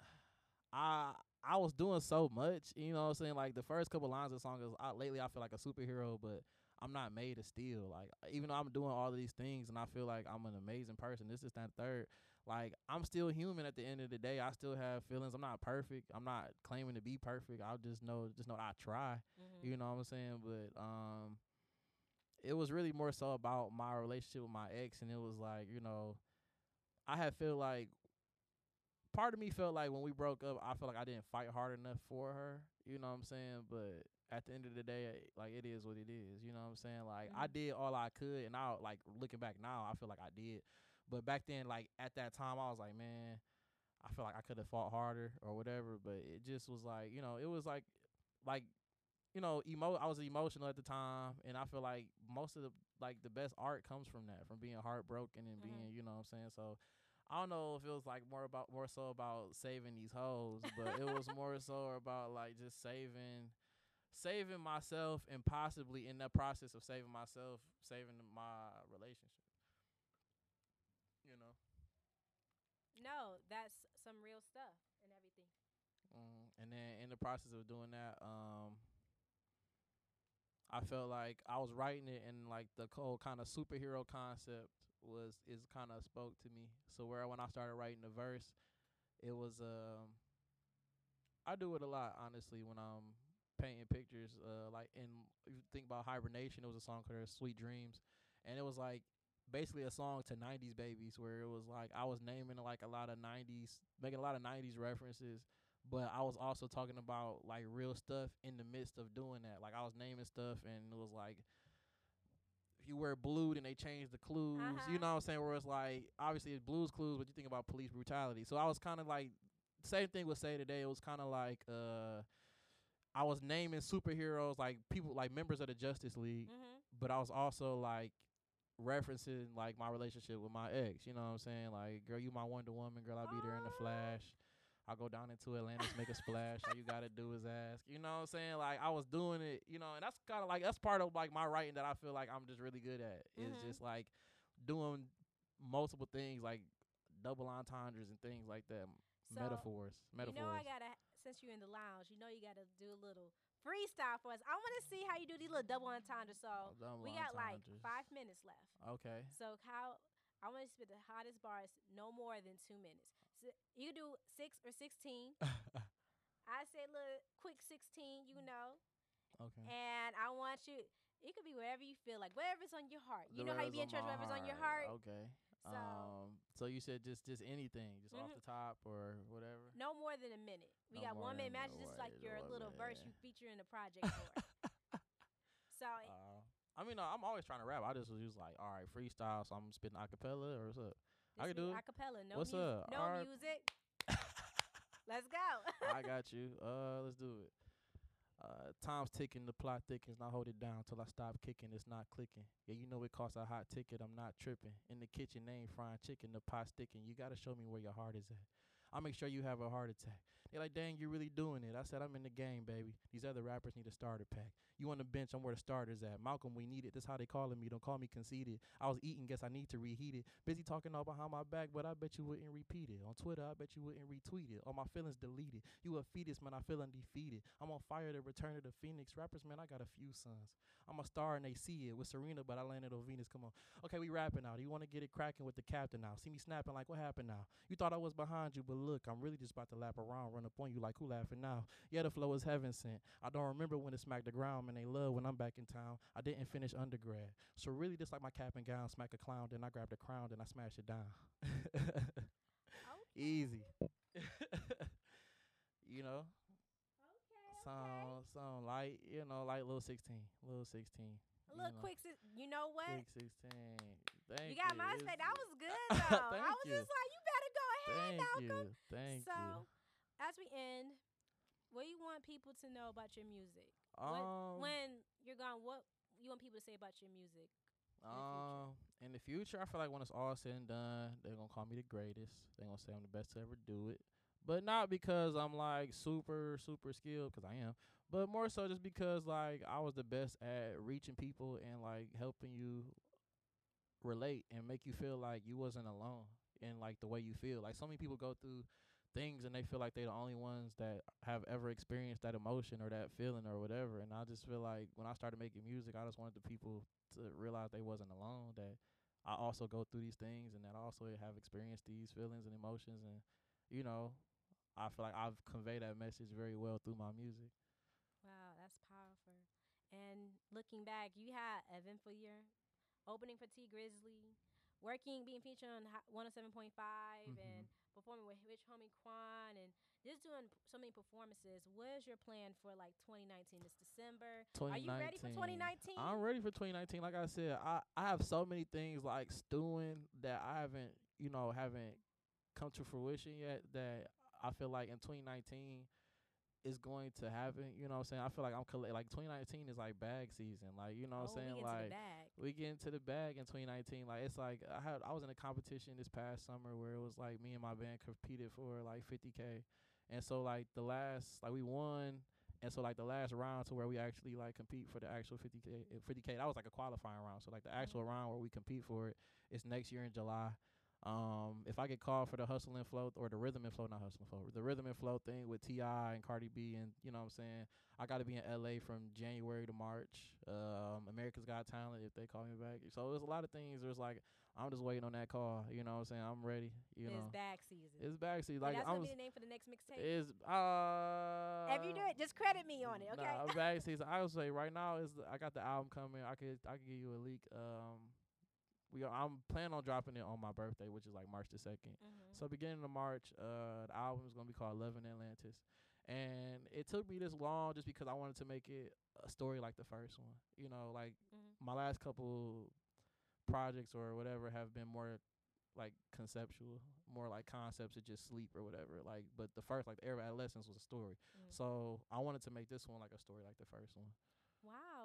I I was doing so much, you know what I'm saying? Like the first couple lines of the song is I, lately I feel like a superhero, but I'm not made of steel. Like even though I'm doing all of these things and I feel like I'm an amazing person, this is that third. Like I'm still human at the end of the day. I still have feelings. I'm not perfect. I'm not claiming to be perfect. I just know just know I try. Mhm. You know what I'm saying? But um it was really more so about my relationship with my ex and it was like, you know, I had feel like part of me felt like when we broke up, I felt like I didn't fight hard enough for her. You know what I'm saying? But at the end of the day, like it is what it is. You know what I'm saying? Like I Mhm. did all I could and now like looking back now, I feel like I did. But back then, like at that time I was like, man, I feel like I could have fought harder or whatever. But it just was like, you know, it was like like you know, emo I was emotional at the time and I feel like most of the like the best art comes from that, from being heartbroken and Mhm. being, you know what I'm saying? So I don't know if it was like more about more so about saving these hoes, but it was more so about like just saving saving myself and possibly in that process of saving myself, saving my relationship. You know. No, that's some real stuff and everything. Mm, and then in the process of doing that, um, I felt like I was writing it, and like the whole kind of superhero concept was is kind of spoke to me. So where when I started writing the verse, it was um, I do it a lot honestly when I'm painting pictures. Uh, like in you think about hibernation, it was a song called "Sweet Dreams," and it was like basically a song to 90s babies where it was like I was naming like a lot of 90s making a lot of 90s references but I was also talking about like real stuff in the midst of doing that like I was naming stuff and it was like if you wear blue then they change the clues Uh-huh. you know what I'm saying where it's like obviously it's blues clues but you think about police brutality so I was kind of like same thing with say today it was kind of like uh I was naming superheroes like people like members of the Justice League Mm-hmm. but I was also like referencing like my relationship with my ex. You know what I'm saying? Like, girl, you my Wonder Woman. Girl, I'll be there in the Flash. I'll go down into Atlantis, make a splash. All you gotta do is ask. You know what I'm saying? Like I was doing it, you know, and that's kind of like that's part of like my writing that I feel like I'm just really good at. Is Mhm. just like doing multiple things, like double entendres and things like that. So, metaphors, metaphors. You know, I gotta since you're in the lounge, you know, you gotta do a little freestyle for us. I want to see how you do these little double entendres. So Double we got like five minutes left. Okay. So how I want to spit the hottest bars no more than two minutes. So you do six or sixteen. I say little quick sixteen. You know, okay. and I want you. It could be wherever you feel like, whatever's on your heart. You The know how you be in church, whatever's on your heart. Okay. So- um. So you said just just anything, just off Mhm. the top or whatever. No more than a minute. We No got one minute. Imagine this is like your little verse you feature in the project for. so Uh, I mean, uh, I'm always trying to rap. I just was just like, all right, freestyle. So I'm spitting acapella or what's up? I can do it. acapella. No What's music. up? No music. Let's go. I got you. Uh, let's do it. Uh, time's ticking, the plot thickens. Now hold it down till I stop kicking. It's not clicking. Yeah, you know it costs a hot ticket. I'm not tripping. In the kitchen, they ain't frying chicken. The pot sticking. You gotta show me where your heart is at. I'll make sure you have a heart attack. They like, dang, you're really doing it. I said, I'm in the game, baby. These other rappers need a starter pack. You on the bench, I'm where the starters at. Malcolm, we need it. That's how they calling me. Don't call me conceited. I was eating, guess I need to reheat it. Busy talking all behind my back, but I bet you wouldn't repeat it. On Twitter, I bet you wouldn't retweet it. All my feelings deleted. You a fetus, man, I feel undefeated. I'm on fire to return to the Phoenix. Rappers, man, I got a few sons. I'm a star and they see it with Serena, but I landed on Venus. Come on. Okay, we rapping now. Do you want to get it cracking with the captain now? See me snapping like, what happened now? You thought I was behind you, but look, I'm really just about to lap around. Run up on you like who laughing now. Yeah, the flow is heaven sent. I don't remember when it smacked the ground, man. They love when I'm back in town. I didn't finish undergrad, so really just like my cap and gown, smack a clown, then I grab the crown, then I smash it down. Easy. you know, Okay. sound sound like, You know, like little sixteen, little sixteen. A little know. quick. You know what? Quick sixteen. Thank you got you. my space. That was good though. I was you. just like, you better go ahead, Thank Malcolm. you. Thank so, you. As we end, what do you want people to know about your music? Um, what, when you're gone, what you want people to say about your music? the future? um, in the future, I feel like when it's all said and done, they're gonna call me the greatest. They're gonna say I'm the best to ever do it, but not because I'm like super super skilled, 'cause I am, but more so just because like I was the best at reaching people and like helping you relate and make you feel like you wasn't alone in like the way you feel. Like so many people go through things and they feel like they're the only ones that have ever experienced that emotion or that feeling or whatever. And I just feel like when I started making music, I just wanted the people to realize they wasn't alone. That I also go through these things and that I also have experienced these feelings and emotions. And you know, I feel like I've conveyed that message very well through my music. Wow, that's powerful. And looking back, you had an eventful year, opening for Tee Grizzley, working, being featured on Ho- 107.5, Mhm. and performing with Rich Homie Quan, and just doing p- so many performances. What is your plan for like 2019? It's December. Are you ready for 2019? I'm ready for 2019. Like I said, I I have so many things like stewing that I haven't, you know, haven't come to fruition yet. That I feel like in 2019 is going to happen. You know what I'm saying? I feel like I'm colle- like 2019 is like bag season. Like you know what oh, I'm saying? get to Like. We get into the bag in 2019. Like it's like I had I was in a competition this past summer where it was like me and my band competed for like 50k, and so like the last like we won, and so like the last round to where we actually like compete for the actual 50k 50k that was like a qualifying round. So like the actual mm-hmm. round where we compete for it is next year in July. Um, if I get called for the hustle and flow or the rhythm and flow, not hustle and flow, the rhythm and flow thing with T.I. and Cardi B, and you know what I'm saying, I got to be in LA from January to March. Um, America's Got Talent if they call me back. So there's a lot of things. There's like I'm just waiting on that call. You know what I'm saying? I'm ready. You it's know, bag season. it's backseat. And Like that's I'm. gonna be the name for the next mixtape. Is uh. if you do it, just credit me on it, okay? Nah, backseat. I would say right now is I got the album coming. I could I could give you a leak. Um, we are, I'm planning on dropping it on my birthday, which is like March the second. Mhm. So beginning of March, uh, the album is gonna be called Love in Atlantis, and it took me this long just because I wanted to make it a story like the first one. You know, like Mhm. my last couple projects or whatever have been more like conceptual, more like concepts of just sleep or whatever. Like, but the first, like the era of adolescence, was a story. Mm. So I wanted to make this one like a story like the first one.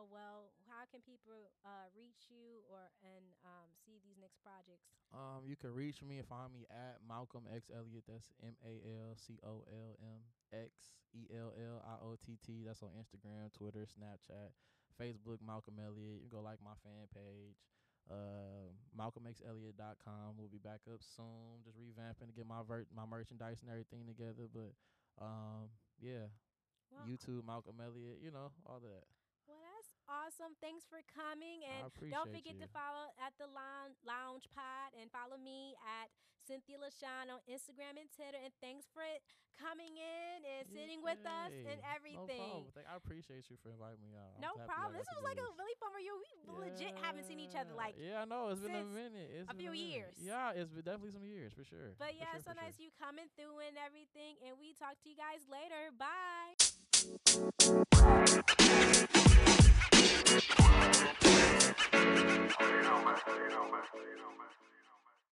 Wow. Well, how can people uh, reach you or and um, see these next projects? Um, you can reach me and find me at Malcolm X Elliott. That's M A L C O L M X E L L I O T T. That's on Instagram, Twitter, Snapchat, Facebook. Malcolm Elliott. You can go like my fan page. Uh, MalcolmXElliott.com. We'll be back up soon. Just revamping to get my ver- my merchandise and everything together. But um, yeah, Well, YouTube Malcolm Elliott. You know all that. Awesome. Thanks for coming, and don't forget you. to follow at the lounge, lounge Pod and follow me at Cynthia LaShawn on Instagram and Twitter. And thanks for coming in and sitting with us and No everything. problem. Thank- I appreciate you for inviting me out. I'm No problem. This was like a really fun reunion. We legit haven't seen each other like. yeah, I know it's been a minute. It's a few minute. years. Yeah, it's been definitely some years for sure. But For yeah, sure, so for sure. nice you coming through and everything. And we talk to you guys later. Bye. You. know,